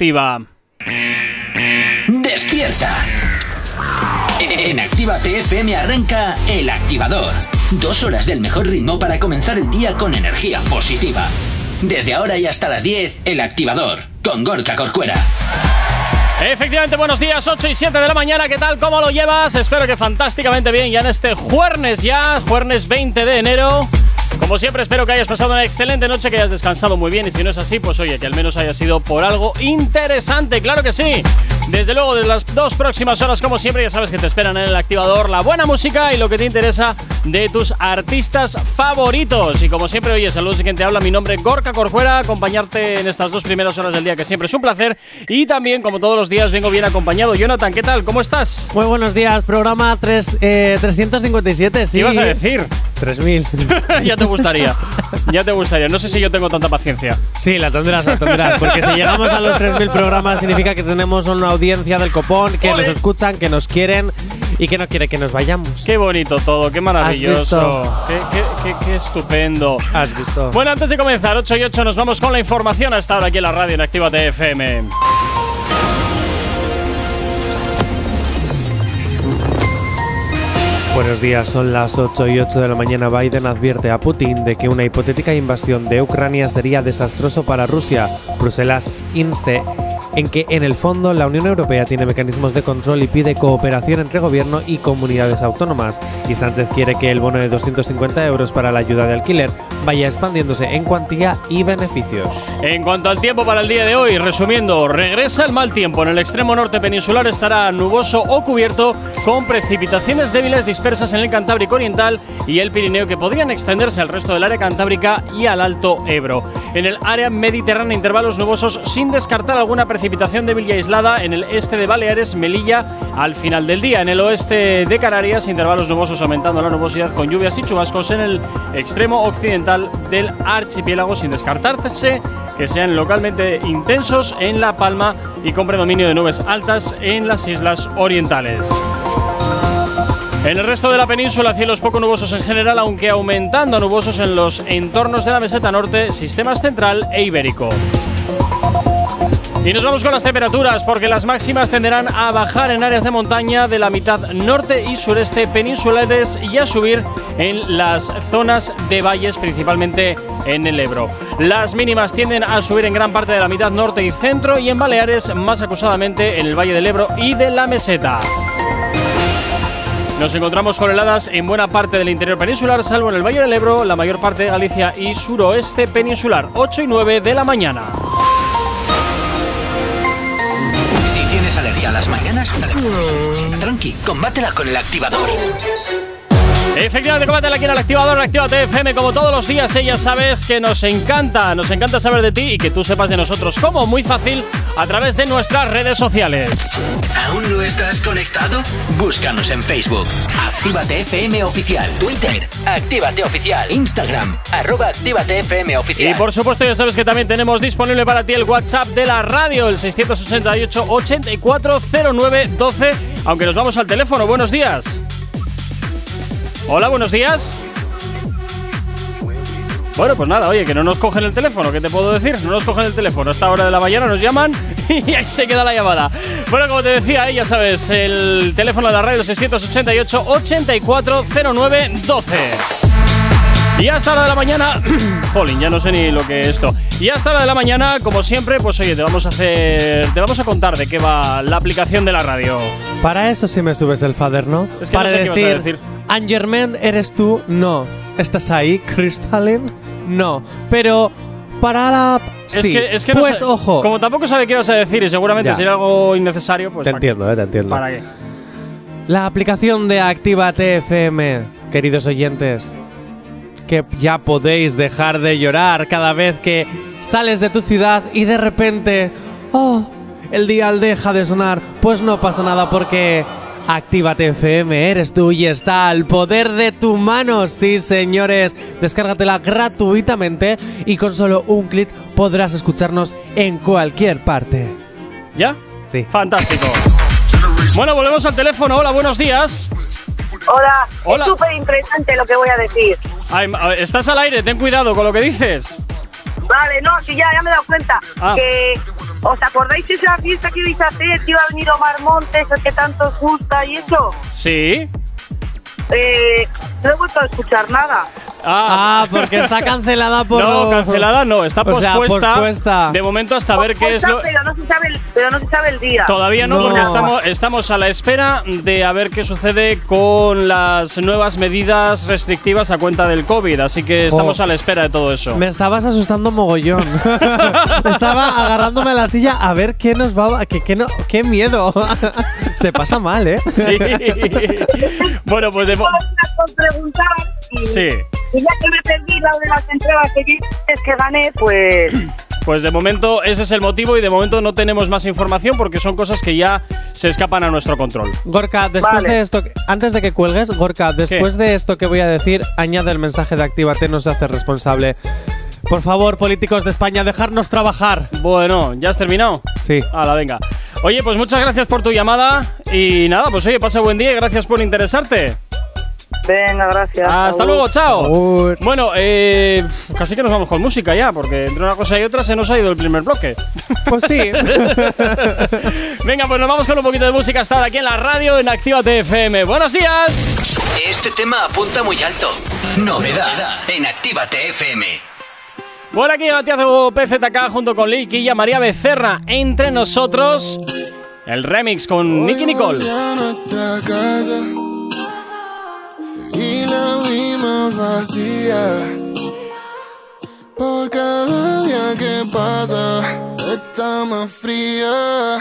activa. Despierta. En Activa TFM arranca El Activador. Dos horas del mejor ritmo para comenzar el día con energía positiva. Desde ahora y hasta las 10, El Activador, con Gorka Corcuera. Efectivamente, buenos días, 8 y 7 de la mañana, ¿qué tal? ¿Cómo lo llevas? Espero que fantásticamente bien ya en este jueves ya, jueves 20 de enero. Como siempre, espero que hayas pasado una excelente noche, que hayas descansado muy bien y si no es así, pues oye, que al menos haya sido por algo interesante, claro que sí. Desde luego, de las dos próximas horas, como siempre, ya sabes que te esperan en el activador la buena música y lo que te interesa de tus artistas favoritos. Y como siempre, oye, saludos de quien te habla, mi nombre es Gorka Corfuera, acompañarte en estas dos primeras horas del día, que siempre es un placer. Y también, como todos los días, vengo bien acompañado. Jonathan, ¿qué tal? ¿Cómo estás? Muy buenos días, programa 3, eh, 357, sí. ¿Qué ibas a decir? 3000. ya te gustaría. Ya te gustaría. No sé si yo tengo tanta paciencia. Sí, la tendrás, la tendrás. Porque si llegamos a los 3000 programas, significa que tenemos una audiencia del copón, que nos escuchan, que nos quieren y que no quiere que nos vayamos. Qué bonito todo, qué maravilloso. Qué, qué, qué, qué, estupendo. Has visto. Bueno, antes de comenzar, 8 y 8, nos vamos con la información hasta ahora aquí en la radio en Activa TFM. Buenos días, son las 8 y 8 de la mañana. Biden advierte a Putin de que una hipotética invasión de Ucrania sería desastroso para Rusia. Bruselas inste en que en el fondo la Unión Europea tiene mecanismos de control y pide cooperación entre gobierno y comunidades autónomas. Y Sánchez quiere que el bono de 250 euros para la ayuda de alquiler vaya expandiéndose en cuantía y beneficios. En cuanto al tiempo para el día de hoy, resumiendo, regresa el mal tiempo. En el extremo norte peninsular estará nuboso o cubierto con precipitaciones débiles dispersas en el Cantábrico Oriental y el Pirineo que podrían extenderse al resto del área cantábrica y al Alto Ebro. En el área mediterránea intervalos nubosos sin descartar alguna precipitación débil y aislada en el este de Baleares, Melilla al final del día. En el oeste de Canarias intervalos nubosos aumentando la nubosidad con lluvias y chubascos en el extremo occidental del archipiélago sin descartarse que sean localmente intensos en La Palma y con predominio de nubes altas en las islas orientales. En el resto de la península, cielos poco nubosos en general, aunque aumentando nubosos en los entornos de la meseta norte, sistemas central e ibérico. Y nos vamos con las temperaturas, porque las máximas tenderán a bajar en áreas de montaña de la mitad norte y sureste peninsulares y a subir en las zonas de valles, principalmente en el Ebro. Las mínimas tienden a subir en gran parte de la mitad norte y centro y en Baleares más acusadamente en el Valle del Ebro y de la Meseta. Nos encontramos con heladas en buena parte del interior peninsular, salvo en el Valle del Ebro, la mayor parte de Galicia y suroeste peninsular, 8 y 9 de la mañana. A las mañanas, tranqui, combátela con el activador. Efectivamente, combátela aquí en el activador, Actívate FM, como todos los días. Ella sabes que nos encanta, nos encanta saber de ti y que tú sepas de nosotros. ¿Cómo? Muy fácil, a través de nuestras redes sociales. ¿Aún no estás conectado? Búscanos en Facebook. Actívate FM Oficial. Twitter. Actívate Oficial. Instagram. Arroba Actívate FM Oficial. Y por supuesto, ya sabes que también tenemos disponible para ti el WhatsApp de la radio, el 688 840912 Aunque nos vamos al teléfono. Buenos días. Hola, buenos días. Bueno, pues nada, oye, que no nos cogen el teléfono, ¿qué te puedo decir? No nos cogen el teléfono. A esta hora de la mañana nos llaman y ahí se queda la llamada. Bueno, como te decía, ya sabes, el teléfono de la radio 688 840912 Y hasta la de la mañana, Jolín, ya no sé ni lo que es esto. Y hasta la de la mañana, como siempre, pues oye, te vamos a hacer, te vamos a contar de qué va la aplicación de la radio. Para eso sí me subes el fader, ¿no? Es que no Para sé qué vas a decir. Angerman, ¿eres tú? No. ¿Estás ahí, Crystalline? No. Pero para la... Es sí. que, es que no pues sé- ojo. Como tampoco sabe qué vas a decir y seguramente sería algo innecesario, pues. te entiendo, eh, te entiendo. ¿Para qué? La aplicación de Activa TFM, queridos oyentes, que ya podéis dejar de llorar cada vez que sales de tu ciudad y de repente, oh, el dial deja de sonar. Pues no pasa nada porque Actívate FM, eres tú y está al poder de tu mano. Sí, señores, descárgatela gratuitamente y con solo un clic podrás escucharnos en cualquier parte. ¿Ya? Sí. Fantástico. Bueno, volvemos al teléfono. Hola, buenos días. Hola, Hola. es súper interesante lo que voy a decir. Ay, estás al aire, ten cuidado con lo que dices. Vale, no, si ya, ya me he dado cuenta Ah. que ¿Os acordáis de esa fiesta que ibais a hacer? Que iba a venir Omar Montes, el que tanto os gusta y eso. Sí. Eh, no he vuelto a escuchar nada. Ah, Ah, porque está cancelada por. no, cancelada no, está O sea, pospuesta. pospuesta. De momento hasta ver qué es Pospuesta, lo. Pero no se sabe el, pero no se sabe el día. Todavía no, No. porque estamos, estamos a la espera de a ver qué sucede con las nuevas medidas restrictivas a cuenta del COVID. Así que estamos Oh. a la espera de todo eso. Me estabas asustando mogollón. Estaba agarrándome a la silla a ver qué nos va. Que, qué no, ¡Qué miedo! Se pasa mal, ¿eh? Sí. bueno, pues de y, Sí. y ya que me perdí la de las entradas que dices que gané, pues Pues de momento ese es el motivo y de momento no tenemos más información porque son cosas que ya se escapan a nuestro control. Gorka, después Vale. de esto, antes de que cuelgues, Gorka, después de esto que voy a decir, añade el mensaje de Actívate, no se hace responsable. Por favor, políticos de España, dejarnos trabajar. Bueno, ¿ya has terminado? Sí. Hala, venga. Oye, pues muchas gracias por tu llamada y nada, pues oye, pasa buen día y gracias por interesarte. Venga, gracias. Hasta luego, chao. Bueno, eh, casi que nos vamos con música ya, porque entre una cosa y otra se nos ha ido el primer bloque. Pues sí. Venga, pues nos vamos con un poquito de música hasta aquí en la radio en Actívate FM. ¡Buenos días! Este tema apunta muy alto. Novedad en Actívate FM. Bueno, aquí Matiazo PZK junto con Lil Quilla, María Becerra entre nosotros. El remix con Nicky Nicole. Vacía. Por cada día que pasa está más fría.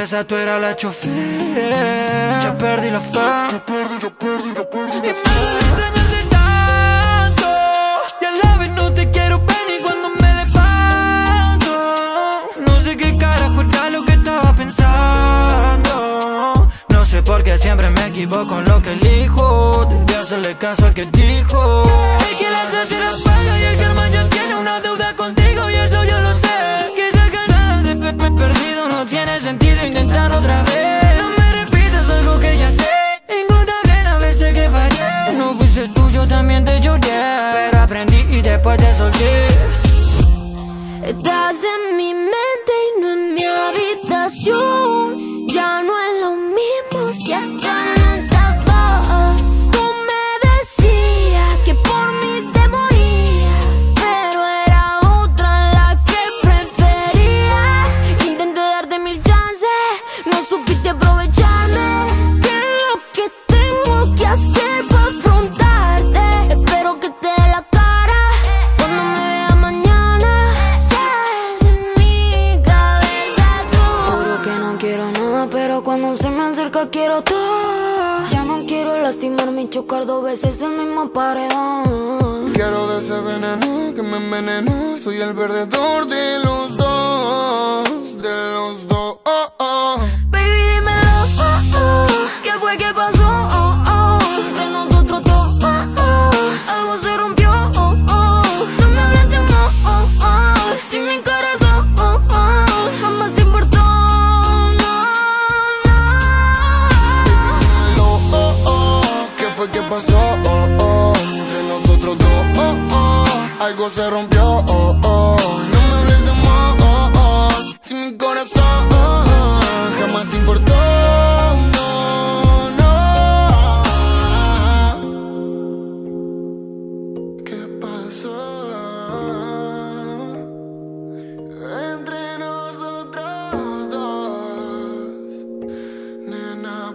Tristeza, tú eras la chofer,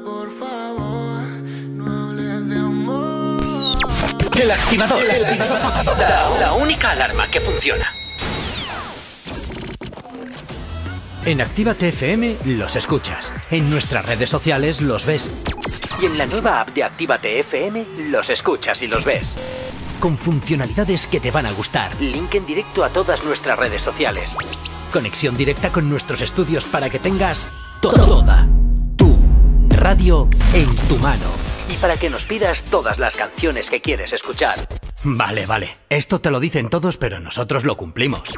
por favor, no hables de amor. El activador. La, la única alarma que funciona. En Actívate FM los escuchas. En nuestras redes sociales los ves. Y en la nueva app de Actívate FM los escuchas y los ves. Con funcionalidades que te van a gustar. Link en directo a todas nuestras redes sociales. Conexión directa con nuestros estudios para que tengas toda radio en tu mano. Y para que nos pidas todas las canciones que quieres escuchar. Vale, vale. Esto te lo dicen todos, pero nosotros lo cumplimos.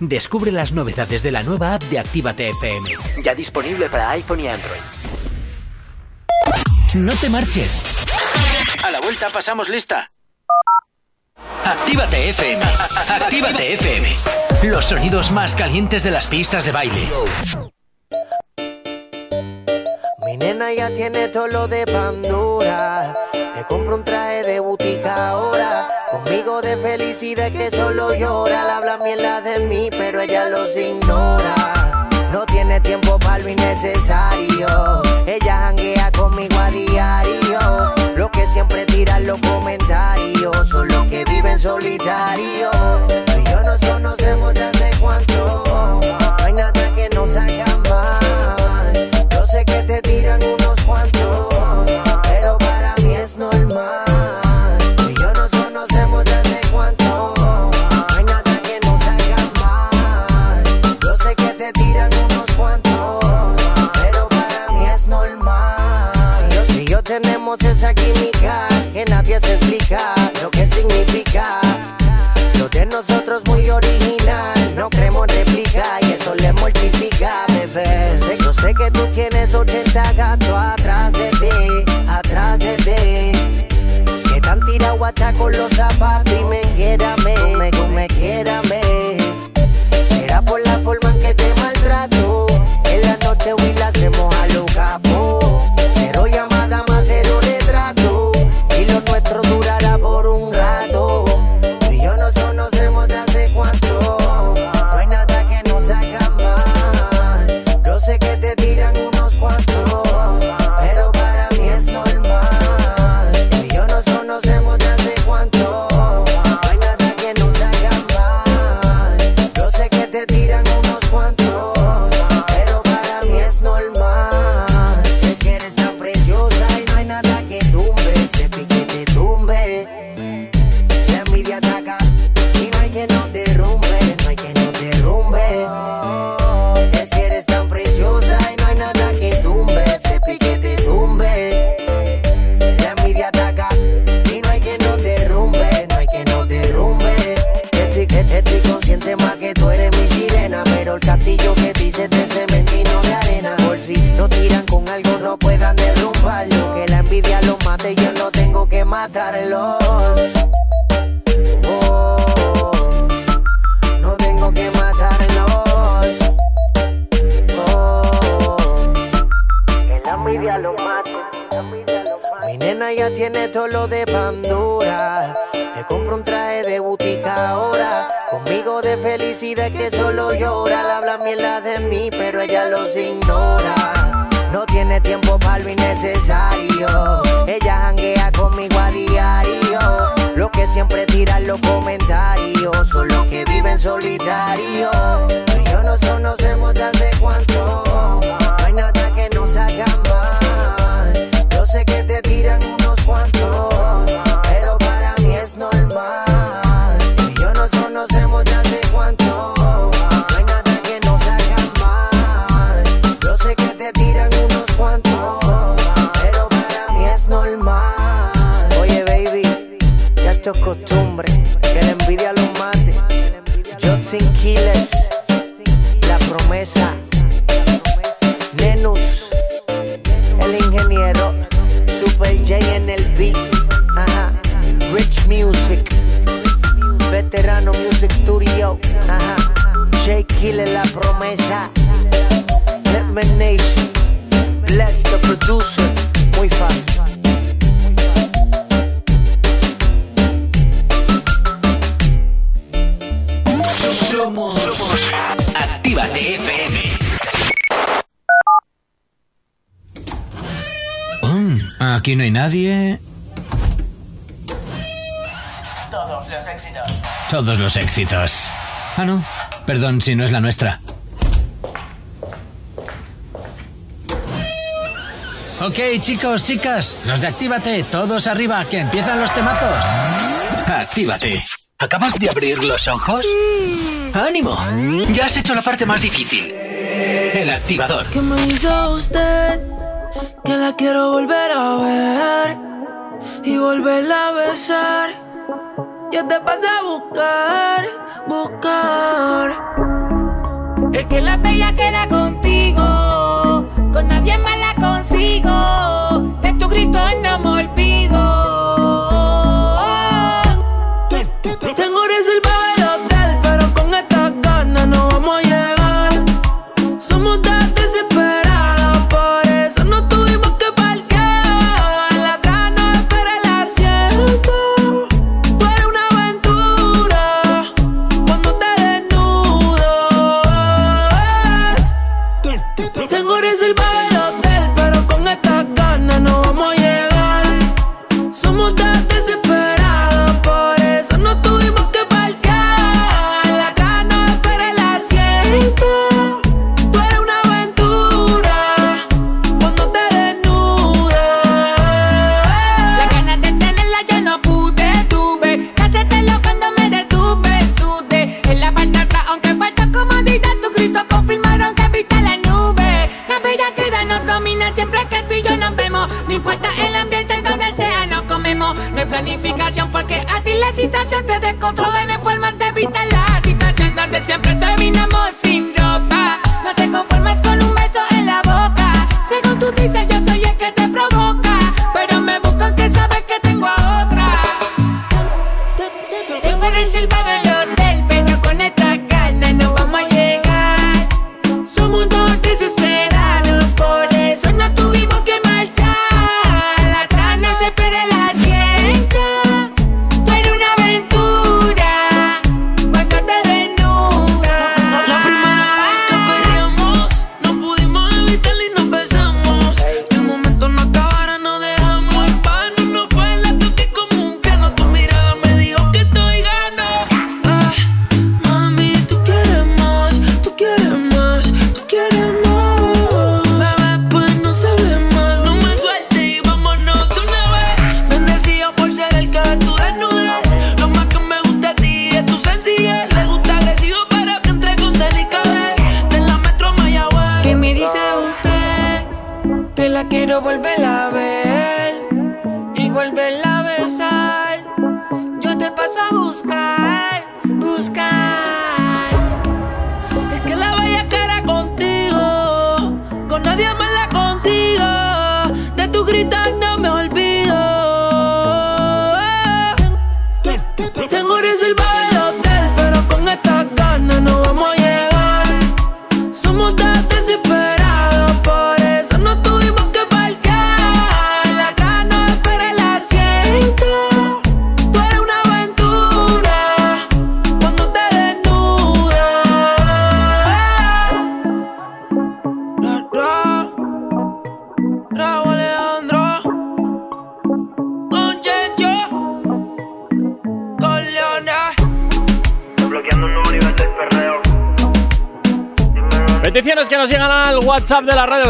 Descubre las novedades de la nueva app de Actívate FM. Ya disponible para iPhone y Android. No te marches. A la vuelta pasamos lista. Actívate FM. Actívate FM. Los sonidos más calientes de las pistas de baile. Nena ya tiene todo lo de Pandora. Le compro un traje de butica ahora. Conmigo de felicidad que solo llora. Le habla mierda de mí, pero ella los ignora. No tiene tiempo para lo innecesario. Ella janguea conmigo a diario. Lo que siempre tiran los comentarios. Son los que viven solitario. Tú y yo nos conocemos de hace cuánto. No hay nada que nos haga lo que significa. Lo de nosotros muy original, no creemos réplica y eso le mortifica, bebé. Yo sé, yo sé que tú tienes 80 gatos matarlos. Oh, no tengo que matarlos. Oh, que la envidia lo mate. Mi nena ya tiene todo lo de Pandora. Le compro un traje de butica ahora. Conmigo de felicidad que solo llora. Le habla mierda de mí, pero ella los ignora. No tiene tiempo para lo innecesario. Ella janguea conmigo a diario. Lo que siempre tiran los comentarios. Son los que viven solitario. Y yo nos conocemos de hace cuánto. Ajá. Jake Hill la promesa. Lemonation. Bless the producer. Muy fácil. Somos, somos mm, aquí no hay nadie. Todos los éxitos. Todos los éxitos. Perdón si no es la nuestra. Ok, chicos, chicas, los de Actívate, todos arriba, que empiezan los temazos. Actívate. ¿Acabas de abrir los ojos? ¡Ánimo! Ya has hecho la parte más difícil. El activador. ¿Qué me hizo usted? Que la quiero volver a ver y volverla a besar. Yo te paso a buscar, buscar. Es que la bella queda contigo, con nadie más la consigo. la situación te descontrola.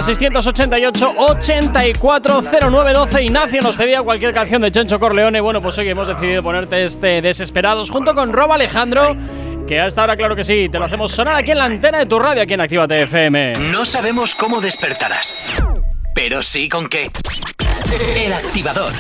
688 840912 Ignacio nos pedía cualquier canción de Chencho Corleone. Bueno, pues hoy hemos decidido ponerte este Desesperados junto con Rob Alejandro. Que hasta ahora, claro que sí, te lo hacemos sonar aquí en la antena de tu radio, aquí en Actívate FM. No sabemos cómo despertarás, pero sí con qué. El activador.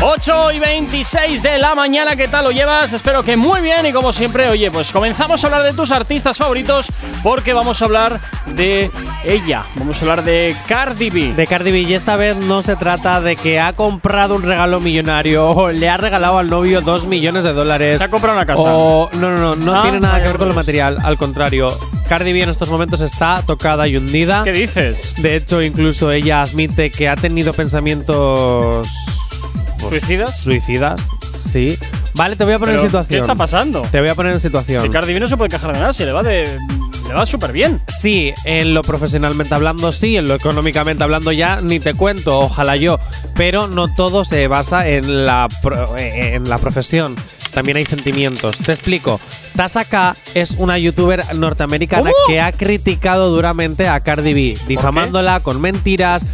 8 y 26 de la mañana, ¿qué tal lo llevas? Espero que muy bien y como siempre, oye, pues comenzamos a hablar de tus artistas favoritos porque vamos a hablar de ella. Vamos a hablar de Cardi B. De Cardi B, y esta vez no se trata de que ha comprado un regalo millonario o le ha regalado al novio dos millones de dólares. Se ha comprado una casa. O, no, no, no, no Ah, tiene nada que ver con lo material. Al contrario, Cardi B en estos momentos está tocada y hundida. ¿Qué dices? De hecho, incluso ella admite que ha tenido pensamientos. pues, ¿Suicidas? Suicidas, sí. Vale, te voy a poner en Pero, situación. ¿Qué está pasando? Te voy a poner en situación. Si Cardi B no se puede quejar de nada, si le va de. Le va súper bien. Sí, en lo profesionalmente hablando sí, en lo económicamente hablando ya ni te cuento, ojalá yo. Pero no todo se basa en la, pro- eh, en la profesión. También hay sentimientos. Te explico. Tasha K es una youtuber norteamericana ¿Cómo? que ha criticado duramente a Cardi B, difamándola con mentiras,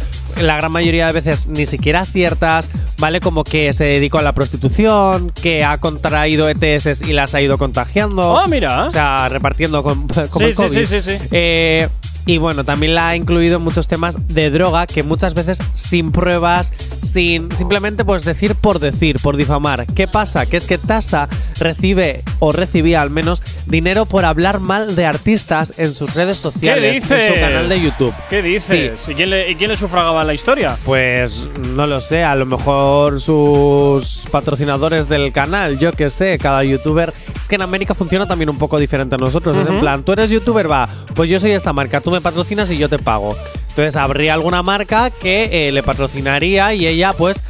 la gran mayoría de veces ni siquiera ciertas, ¿vale? Como que se dedicó a la prostitución, que ha contraído ETS y las ha ido contagiando. Ah, mira. O sea, repartiendo con, como Sí, el sí, sí, sí, sí. Eh, y bueno, también la ha incluido en muchos temas de droga que muchas veces sin pruebas, sin simplemente pues decir por decir, por difamar. ¿Qué pasa? Que es que Tasa recibe o recibía al menos dinero por hablar mal de artistas en sus redes sociales, en su canal de YouTube. ¿Qué dices? ¿Y, quién le, ¿Y quién le sufragaba la historia? Pues no lo sé, a lo mejor sus patrocinadores del canal, yo que sé, cada youtuber. Es que en América funciona también un poco diferente a nosotros. Es en plan, tú eres youtuber, va, pues yo soy esta marca, tú me patrocinas y yo te pago. Entonces habría alguna marca que eh, le patrocinaría y ella, pues,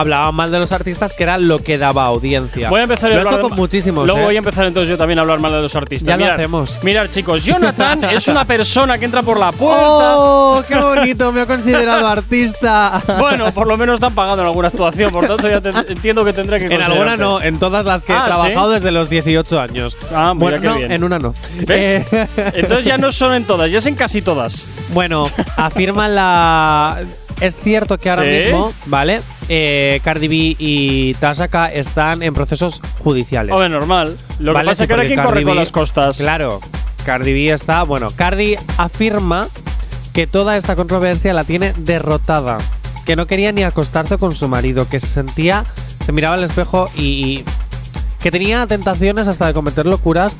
hablaba mal de los artistas, que era lo que daba audiencia. Voy a empezar a Lo he hablar hecho con muchísimos. Luego ¿eh? voy a empezar entonces yo también a hablar mal de los artistas. Ya lo hacemos. Mirad, chicos, Jonathan es una persona que entra por la puerta. ¡Oh, qué bonito! Me ha considerado artista. Bueno, por lo menos están pagando en alguna actuación, por tanto ya te- entiendo que tendré que En alguna no, en todas las que Ah, he trabajado ¿sí? desde los 18 años. Ah, mira bueno, qué no, bien. en una no. ¿Ves? Eh, Entonces ya no son en todas, ya es en casi todas. bueno, afirma la. Es cierto que ahora ¿Sí? mismo, ¿vale? Eh, Cardi B y Tasaka están en procesos judiciales. Hombre, normal. Lo Vale, que pasa sí, es que ahora quién corre con las costas. Claro, Cardi B está. Bueno, Cardi afirma que toda esta controversia la tiene derrotada. Que no quería ni acostarse con su marido, que se sentía. Se miraba al espejo y. y que tenía tentaciones hasta de cometer locuras.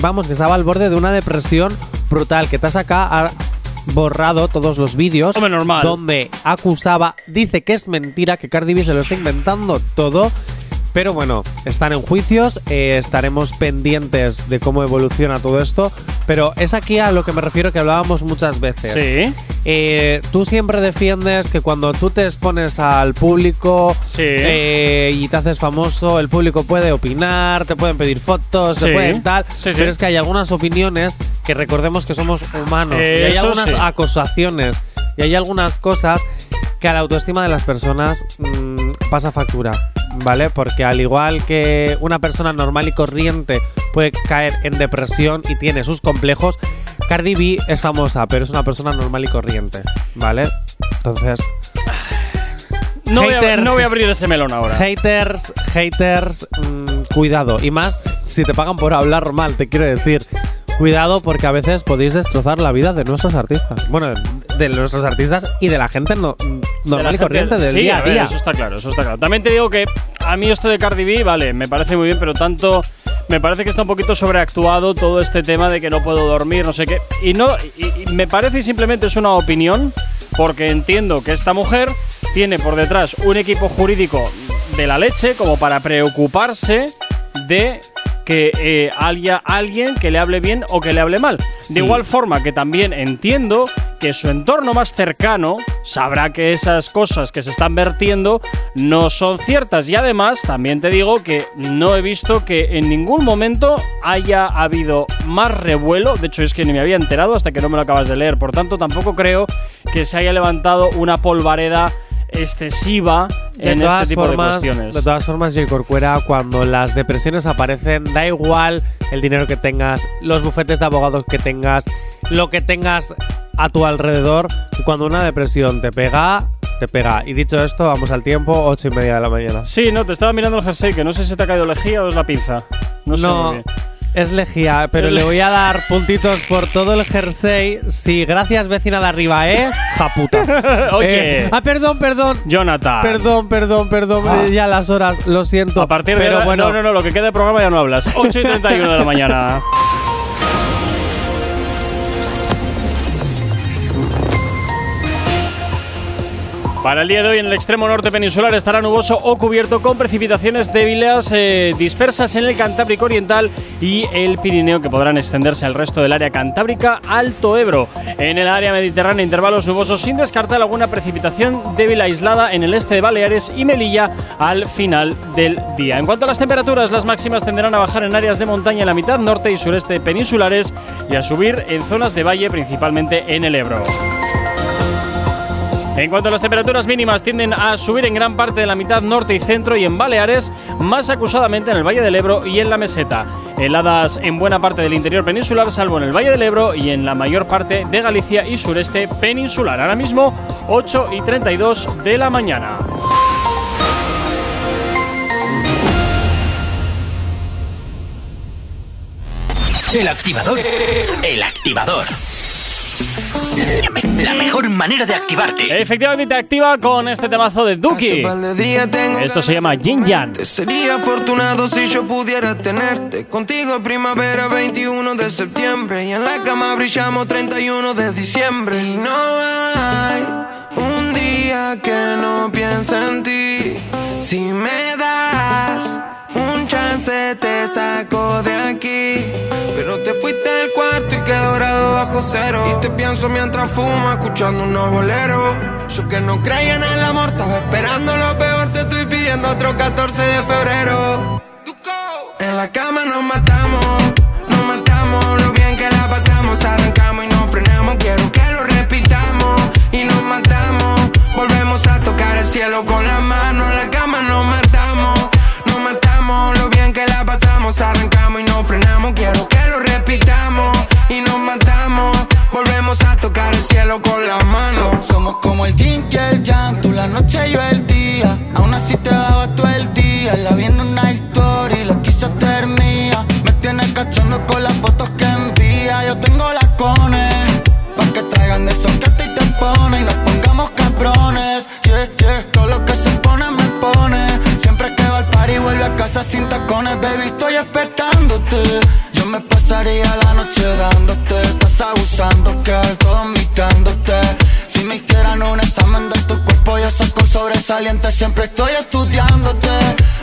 vamos, que estaba al borde de una depresión brutal. Que Tasaka ha borrado todos los vídeos Hombre, normal. donde acusaba, dice que es mentira, que Cardi B se lo está inventando todo. Pero bueno, están en juicios, eh, estaremos pendientes de cómo evoluciona todo esto. Pero es aquí a lo que me refiero que hablábamos muchas veces. Sí. Eh, tú siempre defiendes que cuando tú te expones al público Sí. eh, y te haces famoso, el público puede opinar, te pueden pedir fotos, Sí. te pueden tal. Sí, sí. Pero es que hay algunas opiniones que recordemos que somos humanos. y hay algunas acusaciones y hay algunas cosas que a la autoestima de las personas mm, pasa factura. ¿Vale? Porque al igual que una persona normal y corriente puede caer en depresión y tiene sus complejos, Cardi B es famosa, pero es una persona normal y corriente. ¿Vale? Entonces, No voy, a, no voy a abrir ese melón ahora. haters, haters, mm, cuidado. Y más si te pagan por hablar mal, te quiero decir. Cuidado porque a veces podéis destrozar la vida de nuestros artistas. Bueno, de nuestros artistas y de la gente no- normal y corriente del sí, día a ver, día. Eso está claro, eso está claro. También te digo que a mí esto de Cardi B, vale, me parece muy bien, pero tanto. Me parece que está un poquito sobreactuado todo este tema de que no puedo dormir, no sé qué. Y no. y- y me parece y simplemente es una opinión, porque entiendo que esta mujer tiene por detrás un equipo jurídico de la leche como para preocuparse de que eh, haya alguien que le hable bien o que le hable mal. Sí. De igual forma que también entiendo que su entorno más cercano sabrá que esas cosas que se están vertiendo no son ciertas. Y además, también te digo que no he visto que en ningún momento haya habido más revuelo. De hecho, es que ni me había enterado hasta que no me lo acabas de leer. Por tanto, tampoco creo que se haya levantado una polvareda excesiva De en todas, este tipo formas, de cuestiones. de todas formas, J. Corcuera, cuando las depresiones aparecen, da igual el dinero que tengas, los bufetes de abogados que tengas, lo que tengas a tu alrededor, cuando una depresión te pega, te pega. Y dicho esto, vamos al tiempo, ocho y media de la mañana. Sí, no, te estaba mirando el jersey, que no sé si te ha caído lejía o es la pinza. No, sé. muy bien. Es lejía, pero le voy a dar puntitos por todo el jersey. Sí, gracias, vecina de arriba, ¿eh? Japuta. Oye. Eh, ah, perdón, perdón. Jonathan. Perdón, perdón, perdón. eh, Ya las horas, lo siento. A partir de pero bueno, No, no, no, lo que queda de programa ya no hablas. 8 y 31 de la mañana. Para el día de hoy en el extremo norte peninsular estará nuboso o cubierto con precipitaciones débiles eh, dispersas en el Cantábrico Oriental y el Pirineo que podrán extenderse al resto del área cantábrica Alto Ebro. En el área mediterránea intervalos nubosos sin descartar alguna precipitación débil aislada en el este de Baleares y Melilla al final del día. En cuanto a las temperaturas, las máximas tenderán a bajar en áreas de montaña en la mitad norte y sureste peninsulares y a subir en zonas de valle principalmente en el Ebro. En cuanto a las temperaturas mínimas, tienden a subir en gran parte de la mitad norte y centro y en Baleares, más acusadamente en el Valle del Ebro y en la Meseta. Heladas en buena parte del interior peninsular, salvo en el Valle del Ebro y en la mayor parte de Galicia y sureste peninsular. Ahora mismo, 8 y 32 de la mañana. El activador. El activador. La mejor manera de activarte. Efectivamente te activa con este temazo de Duki. Esto se llama Yin Yang. Te sería afortunado si yo pudiera tenerte contigo primavera 21 de septiembre y en la cama brillamos 31 de diciembre. Y no hay un día que no piense en ti. Si me das chance te saco de aquí. Pero te fuiste del cuarto y quedé dorado bajo cero. Y te pienso mientras fumo, escuchando unos boleros. Yo que no creía en el amor, estaba esperando lo peor. Te estoy pidiendo otro 14 de febrero. En la cama nos matamos, nos matamos. Lo bien que la pasamos, arrancamos y nos frenamos. Quiero que lo repitamos y nos matamos. Volvemos a tocar el cielo con la mano. En la cama nos matamos, arrancamos y nos frenamos. Quiero que lo repitamos y nos matamos. Volvemos a tocar el cielo con las manos. Somos como el yin y el yang, tú la noche y yo el día. Aún así te daba todo el día. La vi en una historia y la hacer mía. Me tienes cachando con las fotos que envía. Yo tengo las cones, pa' que traigan de esos que ti te ponen. Y nos pongamos cabrones, yeah, yeah. Todo lo que se pone me pone. Siempre que va al party vuelve a casa sin tacones, baby. Estoy Yo me pasaría la noche dándote. Estás abusando, que todo invitándote. Si me hicieran un examen de tu cuerpo, yo saco sobresaliente. Siempre estoy estudiándote.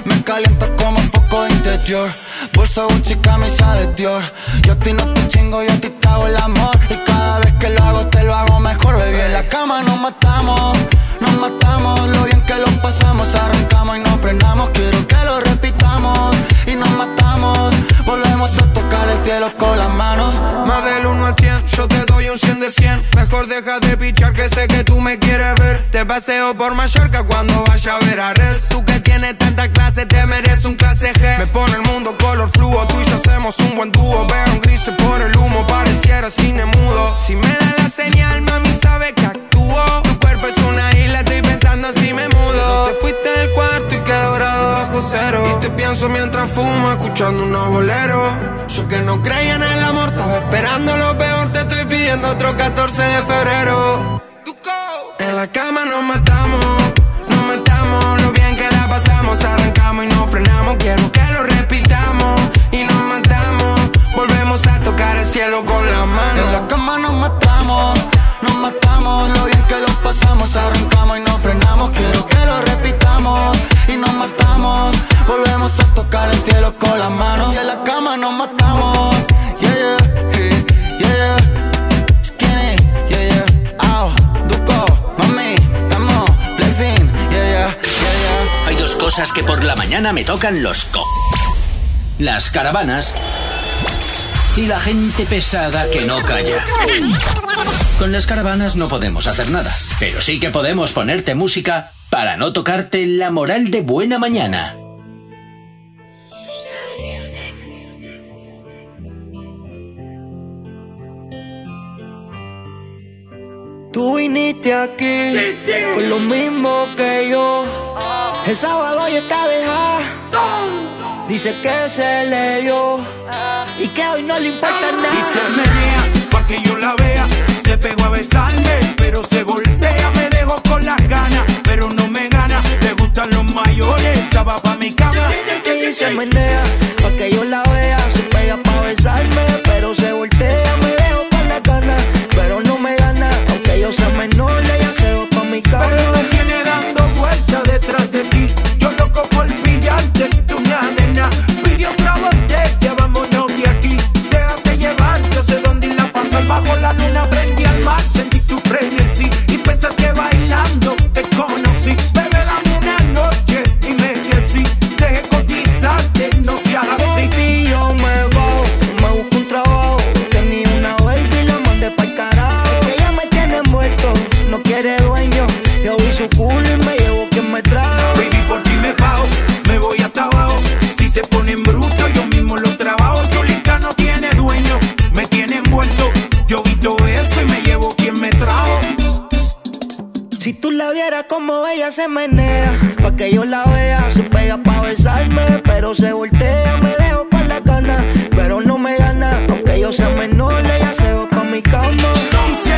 Me caliento como foco de interior. Bolsa Gucci, camisa de Dior. Yo a ti no te chingo, yo a ti te hago el amor. Y cada vez que lo hago, te lo hago mejor, baby. En la cama nos matamos, nos matamos. Lo bien que lo pasamos, arrancamos y nos frenamos. Quiero que lo repitamos y nos matamos. Volvemos a tocar el cielo con las manos. Más del 1 al 100, yo te doy un 100 de 100. Mejor deja de pichar que sé que tú me quieres ver. Te paseo por Mallorca cuando vaya a ver a Red. Tú que tienes tanta clase, te mereces un clase G. Me pone el mundo color fluo, tú y yo hacemos un buen dúo. Veo un gris por el humo, pareciera cine mudo. Si me da la señal, mami sabe que actúo. Mientras fumo, escuchando unos boleros. Yo que no creía en el amor, estaba esperando lo peor. Te estoy pidiendo otro 14 de febrero. En la cama nos matamos, nos matamos. Lo bien que la pasamos, arrancamos y nos frenamos. Quiero que lo repitamos y nos matamos. Volvemos a tocar el cielo con las manos. En la cama nos matamos, nos matamos. Lo bien que lo pasamos, arrancamos y nos frenamos. Quiero que lo repitamos y nos matamos. Volvemos a tocar el cielo con las manos. Y en la cama nos matamos. Yeah, yeah, yeah. Skinny, yeah, yeah. Ow, Duco, mami, estamos flexing, yeah, yeah, yeah, yeah. Hay dos cosas que por la mañana me tocan los co. Las caravanas y la gente pesada que no calla. Con las caravanas no podemos hacer nada, pero sí que podemos ponerte música para no tocarte la moral de buena mañana. Tú viniste aquí por lo mismo que yo. El sábado ya está dejada. Dice que se le dio y que hoy no le importa Y se nada. menea pa' que yo la vea. Se pegó a besarme, pero se voltea. Me dejó con las ganas, pero no me gana. Le gustan los mayores, esa va pa' mi cama. Y se menea pa' que yo la vea. Su culo y me llevo quien me trajo. Baby, por ti me bajo, me voy hasta abajo. Si se ponen brutos, yo mismo lo trabajo. Yolita no tiene dueño, me tiene envuelto. Yo vi todo eso y me llevo quien me trajo. Si tú la vieras como ella se menea, pa' que yo la vea, se pega pa' besarme, pero se voltea, me dejo con la gana, pero no me gana, aunque yo sea menor, ella se va pa' mi cama. Y se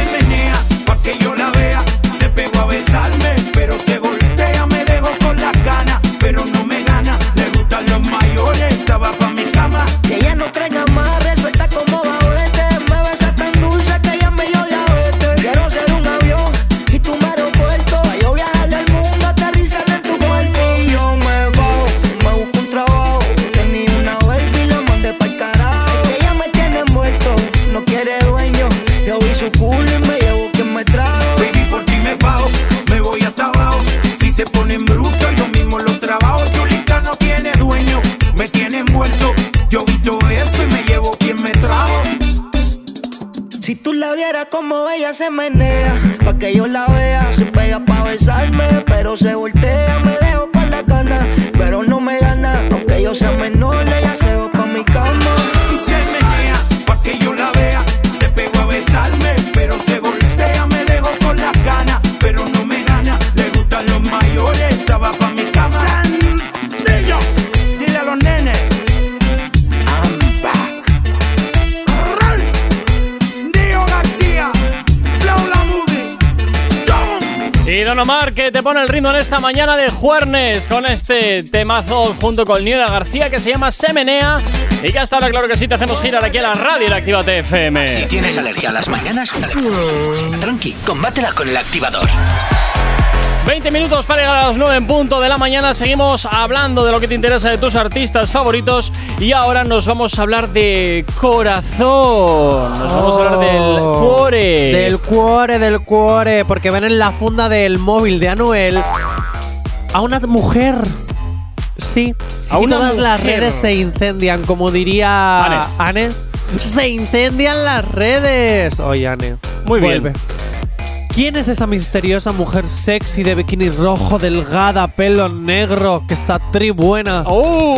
se menea, pa' que yo la vea, se pega pa' besarme, pero se voltea, te pone el ritmo en esta mañana de jueves con este temazo junto con Niela García que se llama Semenea. Y ya está, claro que sí, te hacemos girar aquí a la radio la Actívate Si FM. tienes alergia a las mañanas, tranqui, combátela con el activador. 20 minutos para llegar a las 9 en punto de la mañana. Seguimos hablando de lo que te interesa de tus artistas favoritos. Y ahora nos vamos a hablar de corazón. Nos vamos a hablar del cuore. Oh. Del cuore, del cuore. Porque ven en la funda del móvil de Anuel a una mujer. Sí. A y una todas las redes se incendian, como diría Anne. Se incendian las redes. Oye, Anne. Muy bien. vuelve. ¿Quién es esa misteriosa mujer sexy de bikini rojo, delgada, pelo negro, que está tri buena? ¡Oh!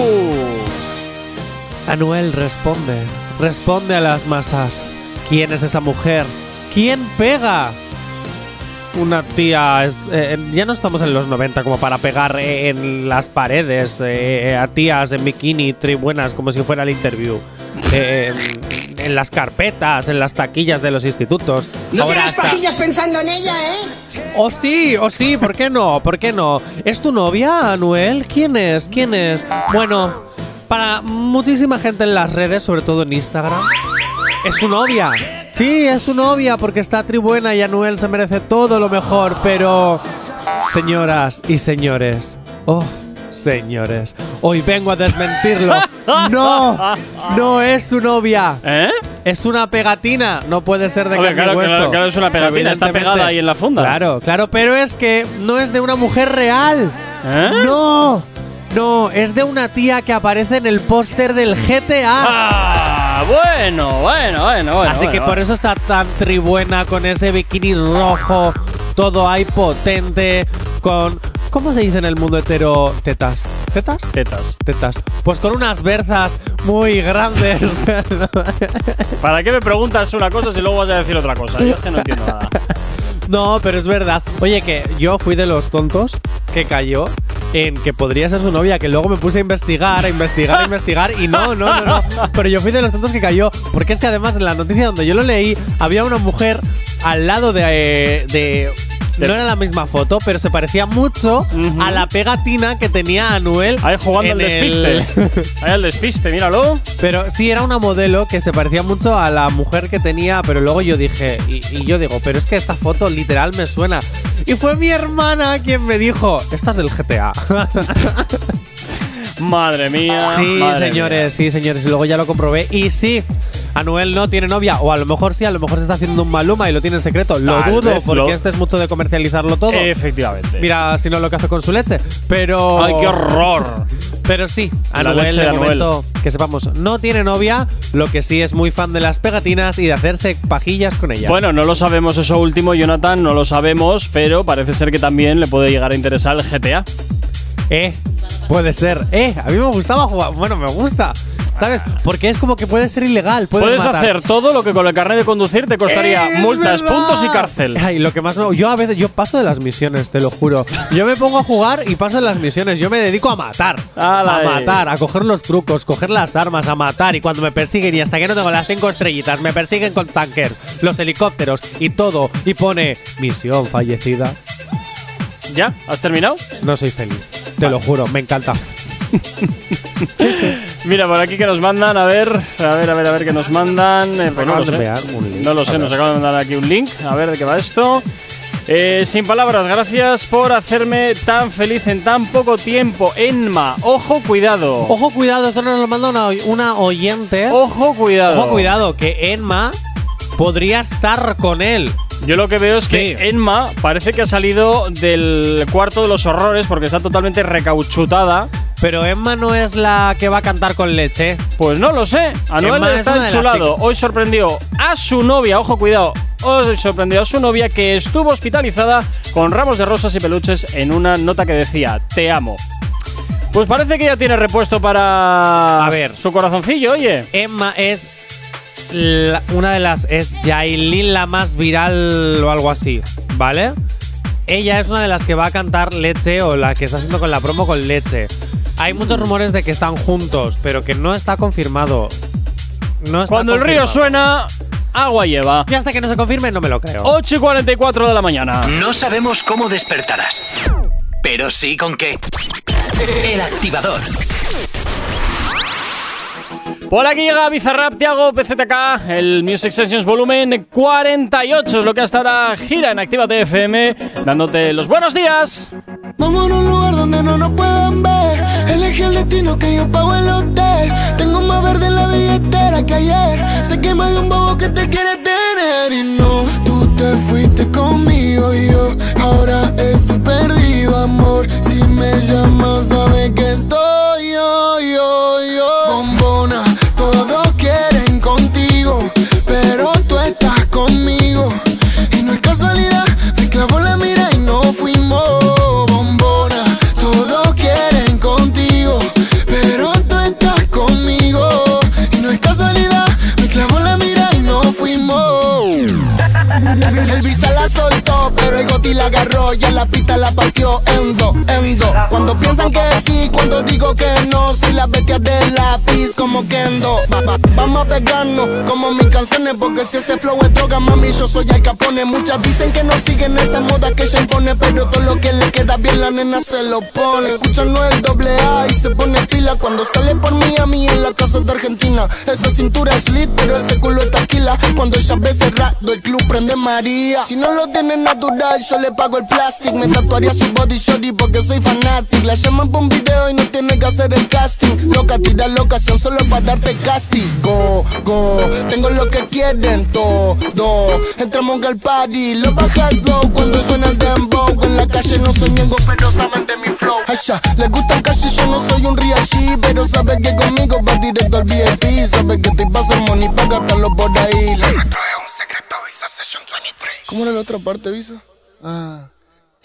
Anuel responde, responde a las masas. ¿Quién es esa mujer? ¿Quién pega? Una tía, eh, ya no estamos en los 90 como para pegar eh, en las paredes eh, a tías en bikini tribuenas como si fuera el interview. En, las carpetas, en las taquillas de los institutos. No Ahora tienes pajillas pensando en ella, ¿eh? Oh sí, oh sí, ¿por qué no? ¿Por qué no? ¿Es tu novia, Anuel? ¿Quién es? ¿Quién es? Bueno, para muchísima gente en las redes, sobre todo en Instagram, es su novia. Sí, es su novia porque está tribuena y Anuel se merece todo lo mejor, pero... Señoras y señores, oh, señores, hoy vengo a desmentirlo. No, no es su novia. ¿Eh? Es una pegatina, no puede ser de carne y claro, hueso. claro, claro, es una pegatina, está pegada ahí en la funda. Claro, claro, pero es que no es de una mujer real. ¿Eh? No, no, es de una tía que aparece en el póster del GTA. Ah, bueno, bueno, bueno, bueno. Así que bueno, por eso está tan tribuena con ese bikini rojo, todo ahí potente, con. ¿Cómo se dice en el mundo hetero? ¿Tetas? ¿Tetas? Tetas. Tetas. Pues con unas berzas muy grandes. ¿Para qué me preguntas una cosa si luego vas a decir otra cosa? Yo es que no entiendo nada. No, pero es verdad. Oye, que yo fui de los tontos que cayó en que podría ser su novia, que luego me puse a investigar, a investigar, a investigar y no, no, no, no. Pero yo fui de los tontos que cayó, porque es que además en la noticia donde yo lo leí había una mujer al lado de... eh, de no era la misma foto, pero se parecía mucho a la pegatina que tenía Anuel. Ahí jugando al el- despiste. Ahí al despiste, míralo. Pero sí, era una modelo que se parecía mucho a la mujer que tenía, pero luego yo dije, y, y yo digo, pero es que esta foto literal me suena. Y fue mi hermana quien me dijo, esta es del GTA. Madre mía. sí, madre señores, sí, señores. Y luego ya lo comprobé. Y sí, Anuel no tiene novia. O a lo mejor sí, a lo mejor se está haciendo un maluma y lo tiene en secreto. Lo Tal dudo, porque lo- este es mucho de comercializarlo todo. Efectivamente. Mira, si no lo que hace con su leche. Pero. Ay, qué horror. Pero sí, Anuel de Anuel. momento, que sepamos, no tiene novia, lo que sí es muy fan de las pegatinas y de hacerse pajillas con ellas. Bueno, no lo sabemos eso último, Jonathan, no lo sabemos, pero parece ser que también le puede llegar a interesar el GTA. Eh, puede ser. Eh, a mí me gustaba jugar. Bueno, me gusta. ¿Sabes? Porque es como que puede ser ilegal. Puedes, Puedes matar. hacer todo lo que con el carnet de conducir te costaría ¡Eh, es multas, verdad! puntos y cárcel. Ay, lo que más me- Yo a veces yo paso de las misiones, te lo juro. Yo me pongo a jugar y paso de las misiones. Yo me dedico a matar. A eh. matar, a coger los trucos, coger las armas, a matar. Y cuando me persiguen y hasta que no tengo las cinco estrellitas, me persiguen con tanques, los helicópteros y todo. Y pone misión fallecida. ¿Ya? ¿Has terminado? No soy feliz. Te lo juro, me encanta. Mira, por aquí que nos mandan, a ver, a ver, a ver, a ver, que nos mandan. Eh, pues no lo sé. No lo sé, nos acaban de mandar aquí un link. A ver de qué va esto. Eh, sin palabras, gracias por hacerme tan feliz en tan poco tiempo. Enma, ojo, cuidado. Ojo, cuidado, esto nos lo manda una, una oyente. Ojo, cuidado. Ojo, cuidado, que Enma podría estar con él. Yo lo que veo es que Sí. Enma parece que ha salido del cuarto de los horrores porque está totalmente recauchutada. Pero Emma no es la que va a cantar con leche. Pues no lo sé. Anuel Emma es está enchulado. Hoy sorprendió a su novia, ojo, cuidado. Hoy sorprendió a su novia que estuvo hospitalizada con ramos de rosas y peluches en una nota que decía: Te amo. Pues parece que ya tiene repuesto para. A ver. Su corazoncillo, oye. Emma es la- una de las. Es Yailin la más viral o algo así, ¿vale? Ella es una de las que va a cantar leche o la que está haciendo con la promo con leche. Hay muchos rumores de que están juntos, pero que no está confirmado. No está Cuando el río suena, agua lleva. Y hasta que no se confirme, no me lo creo. 8 y 44 de la mañana. No sabemos cómo despertarás, pero sí con qué. El activador. Por aquí llega Bizarrap, Tiago, PZK, el Music Sessions volumen 48 es lo que hasta ahora gira en Actívate FM, dándote los buenos días. Vamos a un lugar donde no nos puedan ver. Elegí el destino que yo pago el hotel. Tengo más verde en la billetera que ayer. Sé que más de un bobo que te quiere tener. Y no, tú te fuiste conmigo y yo ahora estoy perdido, amor. Si me llamas, sabes que estoy yo, yo, yo. Pero tú estás conmigo. Y no es casualidad, me clavó la mira y no fuimos bombona. Todos quieren contigo, pero tú estás conmigo. Y no es casualidad, me clavó la mira y no fuimos. pero el goti la agarró y en la pista la partió en dos, en dos. Cuando piensan que sí, cuando digo que no, soy la bestia del lápiz como Kendo. Va- va- Vamos a pegarnos como mis canciones, porque si ese flow es droga, mami, yo soy el capone. Muchas dicen que no siguen esa moda que ella impone, pero todo lo que le queda bien la nena se lo pone. Escuchan no el doble A y se pone pila cuando sale por Miami en la casa de Argentina. Esa cintura es lit, pero ese culo es taquila. Cuando ella ve cerrado, el club prende María. Si no lo tiene yo le pago el plástico. Me tatuaría su body shorty porque soy fanatic. La llaman por un video y no tiene que hacer el casting. Loca, tira la ocasión solo para darte castigo. Go, tengo lo que quieren todo. Entramos al party, lo bajas low cuando suena el dembow. En la calle no soy ñengo, pero saben de mi flow. Asha, les gusta el y yo no soy un real G, pero sabe que conmigo va directo al VIP. Sabe que estoy pasando money para gastarlo por ahí. ¿Cómo era la otra parte, Visa? Ah.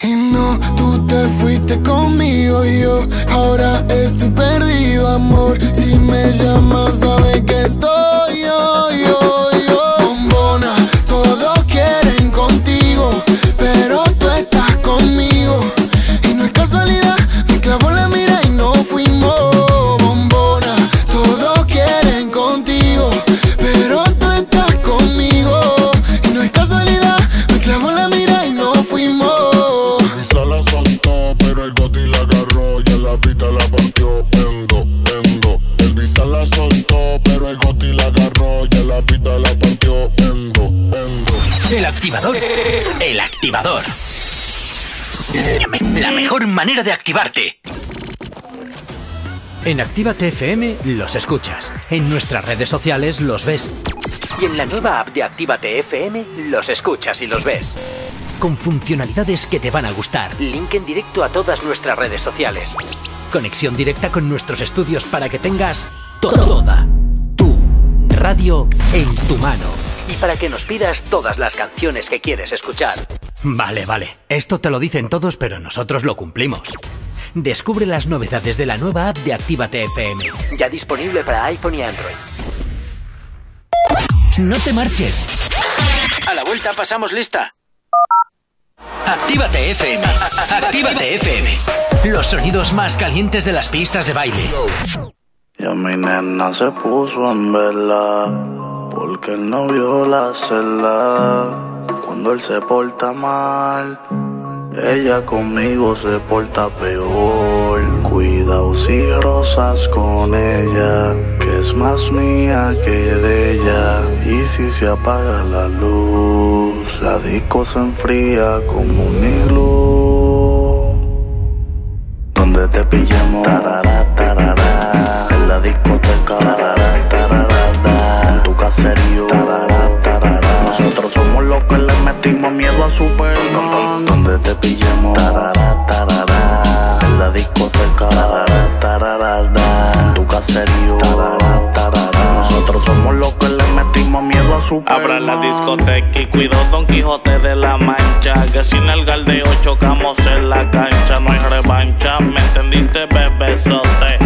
Y no, tú te fuiste conmigo y yo ahora estoy perdido, amor. Si me llamas, sabes que estoy yo, yo, El activador. El activador. La mejor manera de activarte. En Actívate FM los escuchas. En nuestras redes sociales los ves. Y en la nueva app de Actívate FM los escuchas y los ves. Con funcionalidades que te van a gustar. Link en directo a todas nuestras redes sociales. conexión directa con nuestros estudios para que tengas to- toda tu radio en tu mano. Para que nos pidas todas las canciones que quieres escuchar. Vale, vale. Esto te lo dicen todos, pero nosotros lo cumplimos. Descubre las novedades de la nueva app de Actívate FM. Ya disponible para iPhone y Android. No te marches. A la vuelta pasamos lista. Actívate FM. Actívate FM. Los sonidos más calientes de las pistas de baile. Y a mi nena se puso en vela porque el novio la cela. Cuando él se porta mal, ella conmigo se porta peor. Cuidado si rosas con ella, que es más mía que de ella. Y si se apaga la luz, la disco se enfría como un iglú. Donde te pillemos, tarara, tarara, en la discoteca, tu caserío. Nosotros somos los que le metimos miedo a Superman. Donde te pillemos, tarara, tarara, en la discoteca, tarara, tarara, en tu caserío, tarara, tarara. Nosotros somos los que le metimos miedo a Superman. Abra la discoteca y cuido Don Quijote de la Mancha. Que sin el galdeo chocamos en la cancha. No hay revancha, ¿me entendiste, bebesote?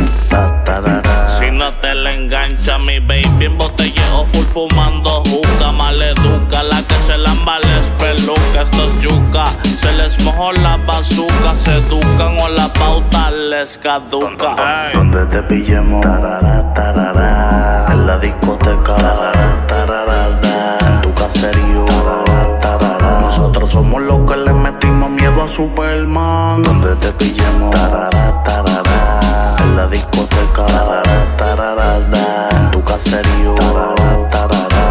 Si no te la engancha, mi baby en botelleo full fumando juca. Maleduca, la que se lamba les peluca. Esto es yuca, se les mojó la bazuca. Se educan o la pauta les caduca. Donde te pillemos, tarara, tarara, en la discoteca, tarara, en tu caserío. Nosotros somos los que le metimos miedo a Superman. Donde te pillemos, tarara, tarara, en la discoteca, en tu caserío.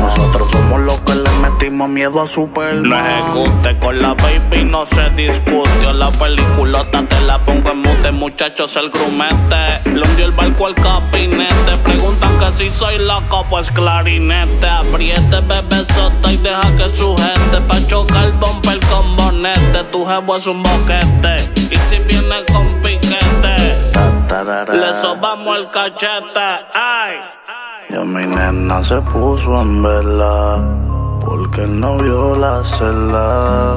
Nosotros somos los que le metimos miedo a Superman. Lo ejecute con la baby, no se discute. La peliculota te la pongo en mute, muchachos, el grumete. Le hundió el barco al capinete. Preguntan que si soy loco, pues clarinete. Apriete, bebé sota y deja que sujete. Pa' chocar bumper con bonete. Tu jevo es un boquete. Y si viene con piquete, le sobamos el cachete. Ay. Y a mi nena se puso en vela porque el novio la cela.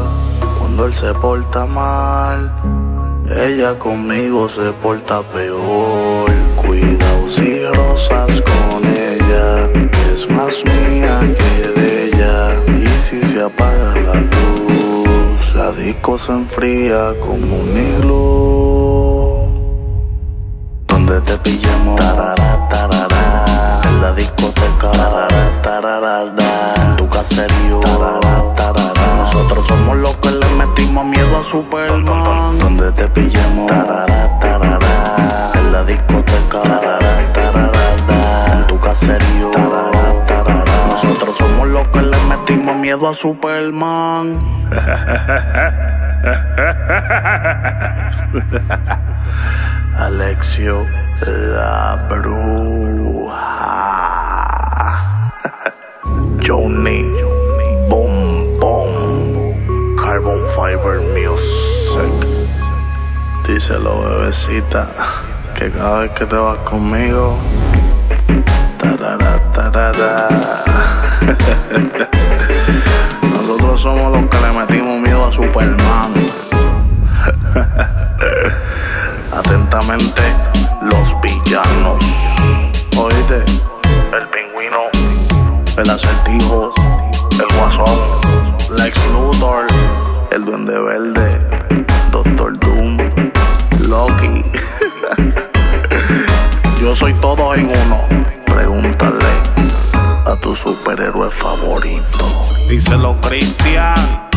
Cuando él se porta mal, ella conmigo se porta peor. Cuidado si rosas con ella, es más mía que de ella. Y si se apaga la luz, la disco se enfría como un iglú. Donde te pillemos, tarara, tarara, en la discoteca, tarara, tarara, en tu caserío, tarara, tarara. Nosotros somos los que le metimos miedo a Superman. Donde te pillemos, tarara, tarara, en la discoteca, en tu caserío. Nosotros somos los que le metimos miedo a Superman. Alexio la bruja. Johnny Boom Boom Carbon Fiber Music. Díselo, bebecita, que cada vez que te vas conmigo, tarara. Nosotros somos los que le metimos Superman. Atentamente, los villanos. Oíste, el pingüino, el acertijo, el guasón, Lex Luthor, el duende verde, Doctor Doom, Loki. Yo soy todos en uno. Pregúntale a tu superhéroe favorito. Díselo, Cristian.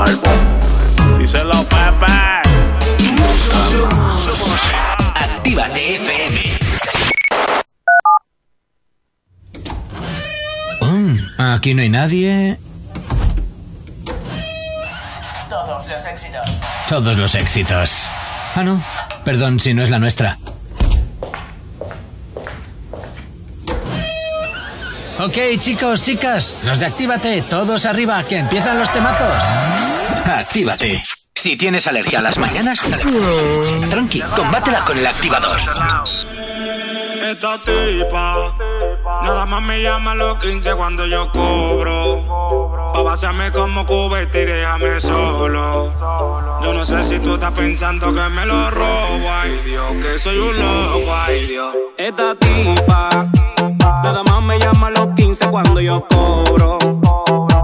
Carbon. Díselo, Pepe. Actívate FM. Mm, aquí no hay nadie. Todos los éxitos. Todos los éxitos. Ah, no. Perdón si no es la nuestra. Ok, chicos, chicas, los de Actívate, todos arriba, que empiezan los temazos. Actívate. Si tienes alergia a las mañanas, tranqui, combátela con el activador. Esta tipa Nada más me llama los 15 cuando yo cobro. Pa' vaciarme como cubeta y déjame solo. Yo no sé si tú estás pensando que me lo robo. Ay Dios, que soy un loco, ay Dios. Esta tipa Nada más me llama a los 15 cuando yo cobro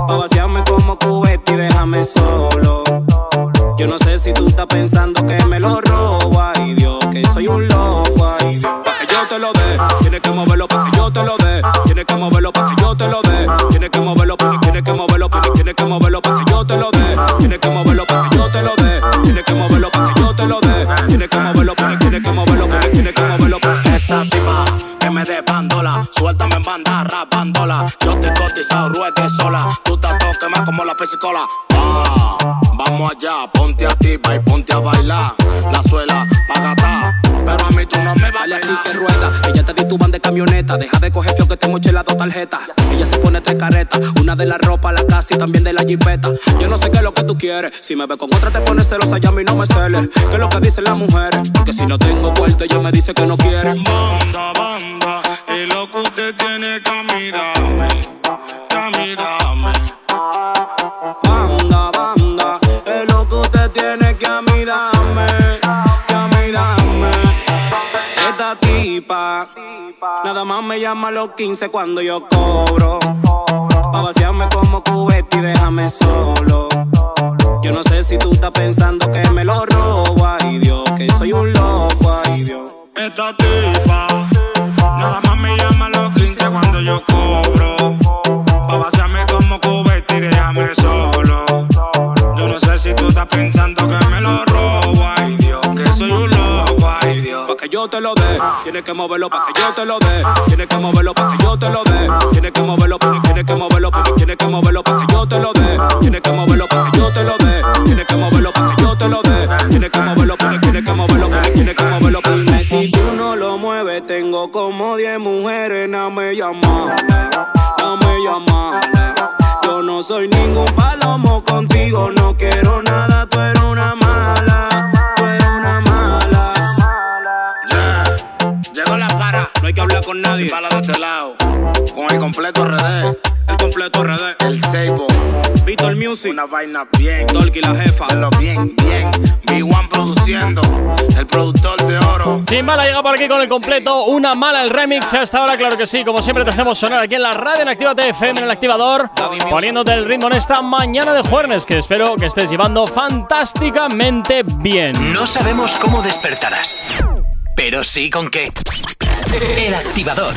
Pa' vaciarme como cubeta y déjame solo Yo no sé si tú estás pensando que me lo robo Ay Dios, que soy un loco, ay Dios Pa' que yo te lo dé, tienes que moverlo pa' que yo te lo dé Tienes que moverlo pa' que yo te lo dé Tienes que moverlo, tienes que moverlo, tienes que moverlo pa' que yo te lo dé Tienes que moverlo pa' que yo te lo dé Tienes que moverlo pa' que yo te lo dé Tienes que moverlo, tienes que moverlo, tienes que moverlo suéltame en banda, rapándola. Yo te cotizado, ruede sola. Tú todo quemado como la pesicola. Ah, vamos allá, ponte activa y ponte a bailar. La suela Dale así que rueda, ella te tituban de camioneta. Deja de coger fio que te moche las tarjetas. Ella se pone tres caretas. Una de la ropa, la casa y también de la jipeta. Yo no sé qué es lo que tú quieres. Si me ve con otra te pones celosa y a mí no me celes ¿Qué es lo que dicen las mujeres? Porque si no tengo cuarto ella me dice que no quiere. Banda, banda Y lo que usted tiene que a Nada más me llama a los 15 cuando yo cobro. Pa' vaciarme como cubeta y déjame solo. Yo no sé si tú estás pensando que me lo robo. Ay Dios, que soy un loco, ay Dios. Esta tipa Nada más me llama a los 15 cuando yo cobro. Pa' vaciarme como cubeta y déjame solo. Yo no sé si tú estás pensando que me lo robo. Ay Dios, que soy un loco, que yo te lo dé, tienes que moverlo pa' que yo te lo dé, tienes que moverlo pa' que yo te lo dé, tienes que moverlo, tienes que moverlo, tienes que moverlo pa' que yo te lo dé, tienes que moverlo pa' que yo te lo dé, tienes que moverlo pa' que yo te lo dé, tienes que moverlo, tienes que moverlo, tienes que moverlo pa' Dime si tú no lo mueves, tengo como 10 mujeres, no me llamarle, no me llamarle. Yo no soy ningún palomo contigo, no quiero nada, tú eres una mala, No hay que hablar con nadie. sin bala de este lado. Con el completo RD, El completo RD. el Seibo. Víctor Music. Una vaina bien. Dolky la jefa. Hazlo bien, bien. B1 produciendo, el productor de oro. Sin mala llega por aquí con el completo, una mala el remix. A esta hora, claro que sí, como siempre te hacemos sonar aquí en la radio en Activa FM en el activador, poniéndote el ritmo en esta mañana de jueves, que espero que estés llevando fantásticamente bien. No sabemos cómo despertarás, pero sí con qué. El activador.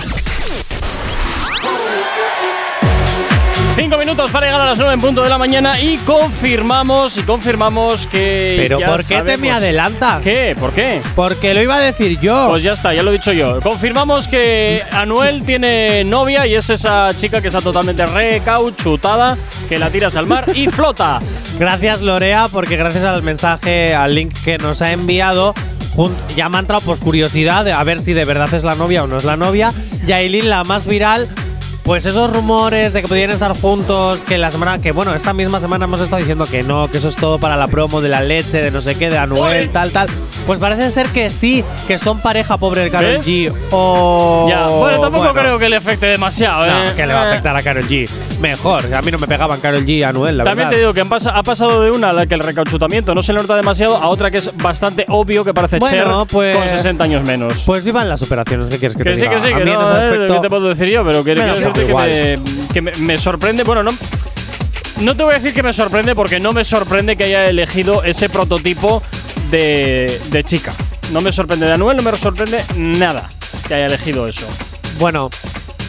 Cinco minutos para llegar a las 9 en punto de la mañana y confirmamos y confirmamos que. Pero ya ¿por qué te me adelantas? ¿Qué? ¿Por qué? Porque lo iba a decir yo. Pues ya está, ya lo he dicho yo. Confirmamos que Anuel tiene novia y es esa chica que está totalmente recauchutada, que la tiras al mar y flota. Gracias Lorea, porque gracias al mensaje, al link que nos ha enviado, ya me ha entrado por curiosidad de a ver si de verdad es la novia o no es la novia. Yailin, la más viral. Pues esos rumores de que podían estar juntos, que la semana, que bueno, esta misma semana hemos estado diciendo que no, que eso es todo para la promo de la leche, de no sé qué, de Anuel, tal, tal. Pues parece ser que sí, que son pareja pobre de Karol ¿Ves? G. O. ya, bueno, tampoco bueno. creo que le afecte demasiado, No, ¿eh? que le va a Eh, afectar a Karol G. Mejor, a mí no me pegaban Karol G y Anuel, la También verdad. te digo que han pas- ha pasado de una a la que el recauchutamiento no se le nota demasiado a otra que es bastante obvio que parece Bueno, Cher pues- con 60 años menos. Pues vivan las operaciones, ¿qué quieres que, que te sí, diga? que sí, que mí en no, eh, ¿qué te puedo decir yo? Pero que, Decirte que, me, que me- me sorprende, bueno, no, no te voy a decir que me sorprende porque no me sorprende que haya elegido ese prototipo de, de chica. No me sorprende de Anuel, no me sorprende nada que haya elegido eso. Bueno,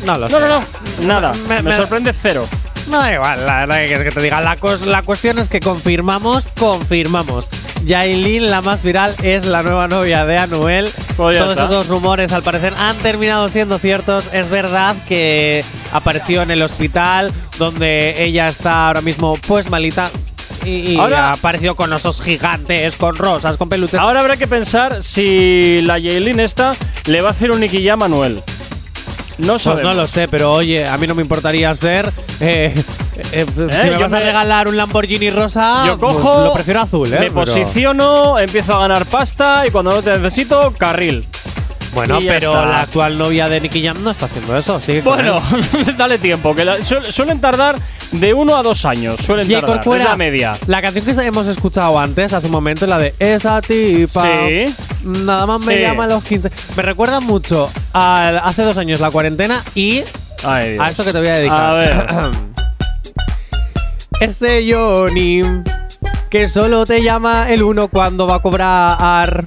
no lo No, sé. no, no, nada. Me- Me, me- sorprende cero. No da igual, la, la, que te diga. La, la cuestión es que confirmamos, confirmamos. Yailin, la más viral, es la nueva novia de Anuel. Pues ya Todos está. esos rumores, al parecer, han terminado siendo ciertos. Es verdad que apareció en el hospital, donde ella está ahora mismo, pues malita. Y, y Ahora- ha aparecido con osos gigantes, con rosas, con peluches. Ahora habrá que pensar si la Yailin esta le va a hacer un Nicky a Anuel. No Pues sabemos. no lo sé, pero oye, a mí no me importaría ser eh, eh, si me yo vas a me- regalar un Lamborghini rosa, Yo pues cojo, lo prefiero azul, ¿eh? me posiciono, empiezo a ganar pasta y cuando no te necesito, carril. Bueno, Y pero está. la actual novia de Nicky Jam no está haciendo eso. Sigue Bueno, dale tiempo, que la- su- suelen tardar de uno a dos años. Suelen J. tardar, Corcuera, es la media. La canción que hemos escuchado antes, hace un momento, la de Esa tipa. Sí. Nada más me Sí. llama a los 15. Me recuerda mucho a hace dos años la cuarentena y Ay, a esto que te voy a dedicar. A ver. Ese Johnny que solo te llama el uno cuando va a cobrar.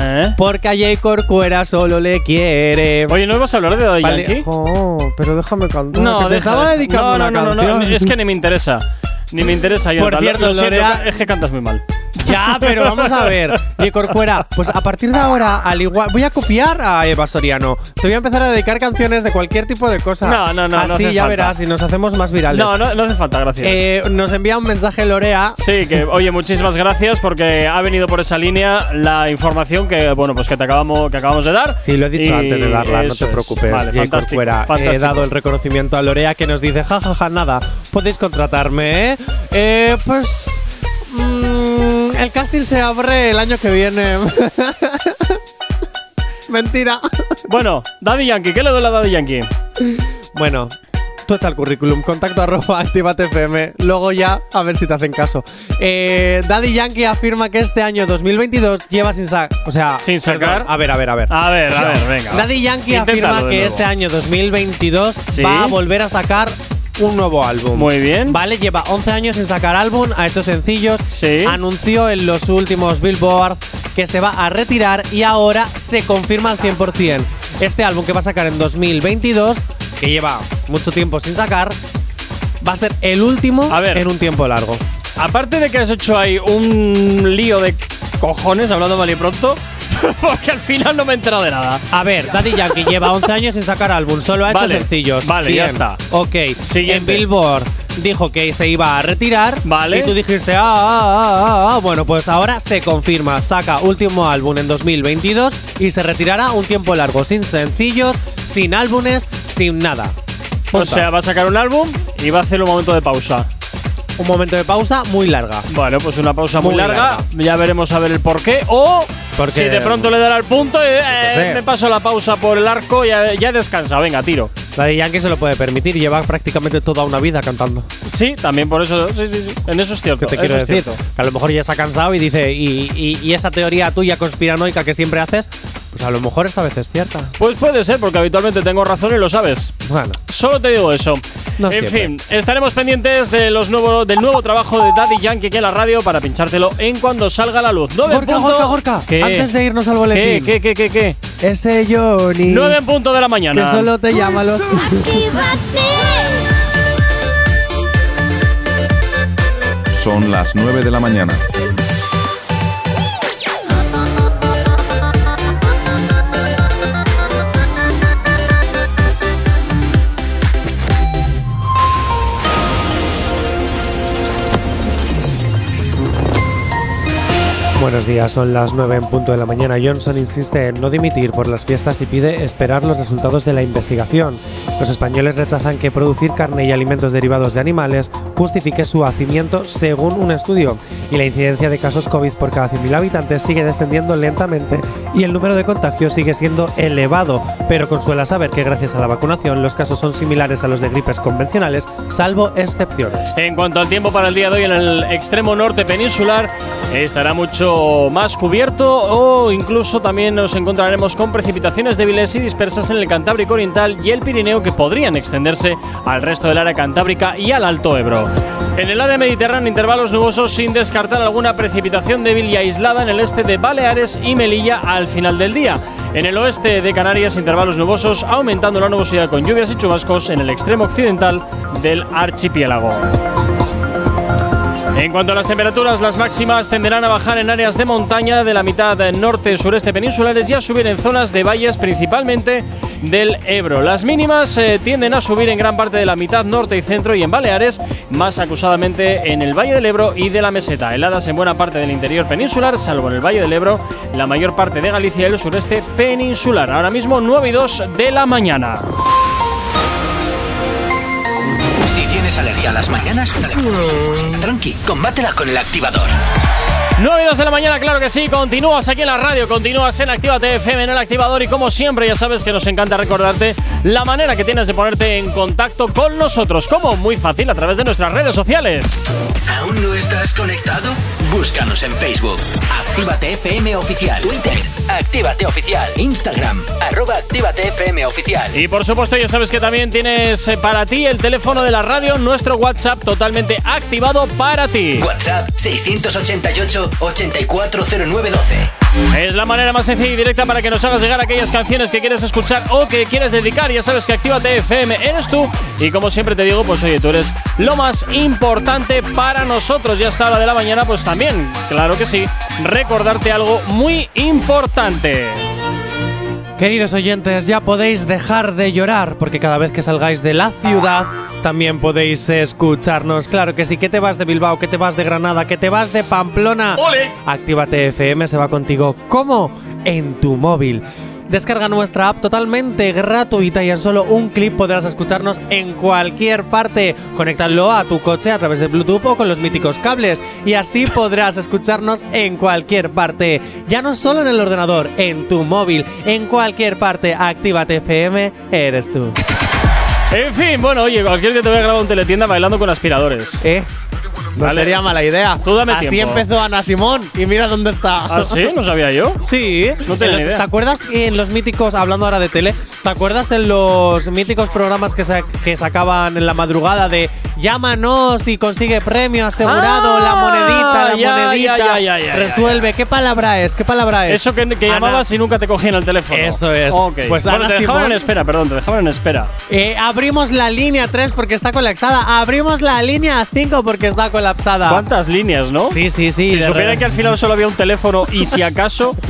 ¿Eh? Porque a J. Corcuera solo le quiere. Oye, ¿no ibas a hablar de Daddy Vale. Yankee? Oh, pero déjame cantar. No, que te deja, estaba dedicando no, no, una no, no, no, es que ni me interesa. Ni me interesa, Por Jonathan. Lo- cierto, lo Lorea- es que cantas muy mal. Ya, pero vamos a ver. Y Corcuera, pues a partir de ahora, al igual. Voy a copiar a Eva Soriano. Te voy a empezar a dedicar canciones de cualquier tipo de cosa. No, no, no, no Así hace ya falta. verás y nos hacemos más virales. No, no, no hace falta, gracias. Eh, nos envía un mensaje Lorea. Sí, que oye, muchísimas gracias porque ha venido por esa línea la información que bueno, pues que te acabamos que acabamos de dar. Sí, lo he dicho antes de darla, no te es. preocupes. Vale, fantástico, Corcuera. He dado el reconocimiento a Lorea que nos dice, jajaja, nada, podéis contratarme, ¿eh? Eh, pues... mm, el casting se abre el año que viene. Mentira. Bueno, Daddy Yankee, ¿qué le duele a Daddy Yankee? Bueno, tú echa el currículum, contacto arroba activate FM, luego ya a ver si te hacen caso. Eh, Daddy Yankee afirma que este año 2022 lleva sin sacar, o sea, Sin sacar. perdón, a ver, a ver, a ver. A ver, a ver, venga. Daddy Yankee Inténtalo afirma que este año 2022 Sí. va a volver a sacar un nuevo álbum. Muy bien. Vale, lleva 11 años sin sacar álbum, a estos sencillos. Sí. Anunció en los últimos Billboard que se va a retirar y ahora se confirma al 100%. Este álbum que va a sacar en 2022, que lleva mucho tiempo sin sacar, va a ser el último A ver. en un tiempo largo. Aparte de que has hecho ahí un lío de cojones, hablando mal y pronto, porque al final no me he enterado de nada. A ver, Daddy Yankee lleva 11 años sin sacar álbum, solo ha hecho Vale, sencillos. vale, ya Bien, está. Ok, Siguiente. en Billboard dijo que se iba a retirar. Vale. Y tú dijiste, ah, ah, ah, ah, ah. Bueno, pues ahora se confirma. Saca último álbum en 2022 y se retirará un tiempo largo, sin sencillos, sin álbumes, sin nada. O Punto. sea, va a sacar un álbum y va a hacer un momento de pausa. Un momento de pausa muy larga. Bueno, pues una pausa muy, Muy larga. larga. Ya veremos a ver el porqué. O Porque- si de pronto le dará el punto, eh, eh, sé. me paso la pausa por el arco y ya, ya he descansado. Venga, tiro. Daddy Yankee se lo puede permitir, lleva prácticamente toda una vida cantando. Sí, también por eso. Sí, sí, sí. En eso es cierto. ¿Qué te quiero decir? Que a lo mejor ya se ha cansado y dice, y, y- y esa teoría tuya conspiranoica que siempre haces, pues a lo mejor esta vez es cierta. Pues puede ser, porque habitualmente tengo razón y lo sabes. Bueno, Solo te digo eso. No en siempre. fin, estaremos pendientes de los nuevo, del nuevo trabajo de Daddy Yankee aquí en la radio para pinchártelo en cuando salga la luz. 9 en Gorka. Gorka, Gorka, ¿Qué? antes de irnos al ¿Qué, boletín. qué, qué, qué, qué? Ese Johnny. 9 en punto de la mañana. Que solo te llama los. Son las 9 de la mañana. Buenos días, son las 9 en punto de la mañana. Johnson insiste en no dimitir por las fiestas y pide esperar los resultados de la investigación. Los españoles rechazan que producir carne y alimentos derivados de animales justifique su hacimiento según un estudio. Y la incidencia de casos COVID por cada 100.000 habitantes sigue descendiendo lentamente y el número de contagios sigue siendo elevado. Pero consuela saber que gracias a la vacunación los casos son similares a los de gripes convencionales, salvo excepciones. En cuanto al tiempo para el día de hoy en el extremo norte peninsular, estará mucho más cubierto o incluso también nos encontraremos con precipitaciones débiles y dispersas en el Cantábrico Oriental y el Pirineo que podrían extenderse al resto del área cantábrica y al Alto Ebro. En el área mediterránea intervalos nubosos sin descartar alguna precipitación débil y aislada en el este de Baleares y Melilla al final del día. En el oeste de Canarias intervalos nubosos aumentando la nubosidad con lluvias y chubascos en el extremo occidental del archipiélago. En cuanto a las temperaturas, las máximas tenderán a bajar en áreas de montaña de la mitad norte-sureste peninsulares y a subir en zonas de valles, principalmente del Ebro. Las mínimas eh, tienden a subir en gran parte de la mitad norte y centro y en Baleares, más acusadamente en el Valle del Ebro y de la Meseta. Heladas en buena parte del interior peninsular, salvo en el Valle del Ebro, la mayor parte de Galicia y el sureste peninsular. Ahora mismo 9 y 2 de la mañana. Tienes ¿Tienes alergia a las mañanas? Tranqui, combátela con el activador. 9 y 2 de la mañana, claro que sí. Continúas aquí en la radio, continúas en Actívate FM en el activador. Y como siempre, ya sabes que nos encanta recordarte la manera que tienes de ponerte en contacto con nosotros. Como muy fácil a través de nuestras redes sociales. ¿Aún no estás conectado? Búscanos en Facebook. Actívate FM Oficial. Twitter. Actívate Oficial. Instagram. Arroba Actívate FM Oficial. Y por supuesto, ya sabes que también tienes eh, para ti el teléfono de la radio, nuestro WhatsApp totalmente activado para ti. WhatsApp 688 840912. Es la manera más sencilla y directa para que nos hagas llegar aquellas canciones que quieres escuchar o que quieres dedicar. Ya sabes que Actívate FM eres tú. Y como siempre te digo, pues oye, tú eres lo más importante para nosotros. Ya hasta hora de la mañana, pues también, claro que sí, recordarte algo muy importante. Queridos oyentes, ya podéis dejar de llorar porque cada vez que salgáis de la ciudad también podéis escucharnos. Claro que sí, que te vas de Bilbao, que te vas de Granada, que te vas de Pamplona. ¡Ole! Actívate FM se va contigo. ¿Cómo? En tu móvil. Descarga nuestra app totalmente gratuita y en solo un clip podrás escucharnos en cualquier parte. Conéctalo a tu coche a través de Bluetooth o con los míticos cables y así podrás escucharnos en cualquier parte. Ya no solo en el ordenador, en tu móvil, en cualquier parte. Actívate FM, eres tú. En fin, bueno, oye, cualquier que te vea grabado en teletienda bailando con aspiradores. ¿Eh? No Vale. sería mala idea. Tú dame Así tiempo. empezó Ana Simón y mira dónde está. ¿Ah, sí? ¿No sabía yo? Sí. No tenía En los- ni idea. ¿Te acuerdas en los míticos, hablando ahora de tele, ¿te acuerdas en los míticos programas que, que sacaban en la madrugada de llámanos y consigue premio asegurado, Ah, la monedita, la ya, monedita, ya, ya, resuelve? ¿Qué palabra es? ¿Qué palabra es? Eso que, que llamabas y nunca te cogían el teléfono. Eso es. Ok. Pues bueno, Ana te dejaban Simón- en espera, perdón, te dejaban en espera. Eh, abrimos la línea 3 porque está colapsada. Abrimos la línea 5 porque está colapsada. ¿Cuántas líneas, no? Sí, sí, sí. Si supiera re- que al final solo había un teléfono y si acaso.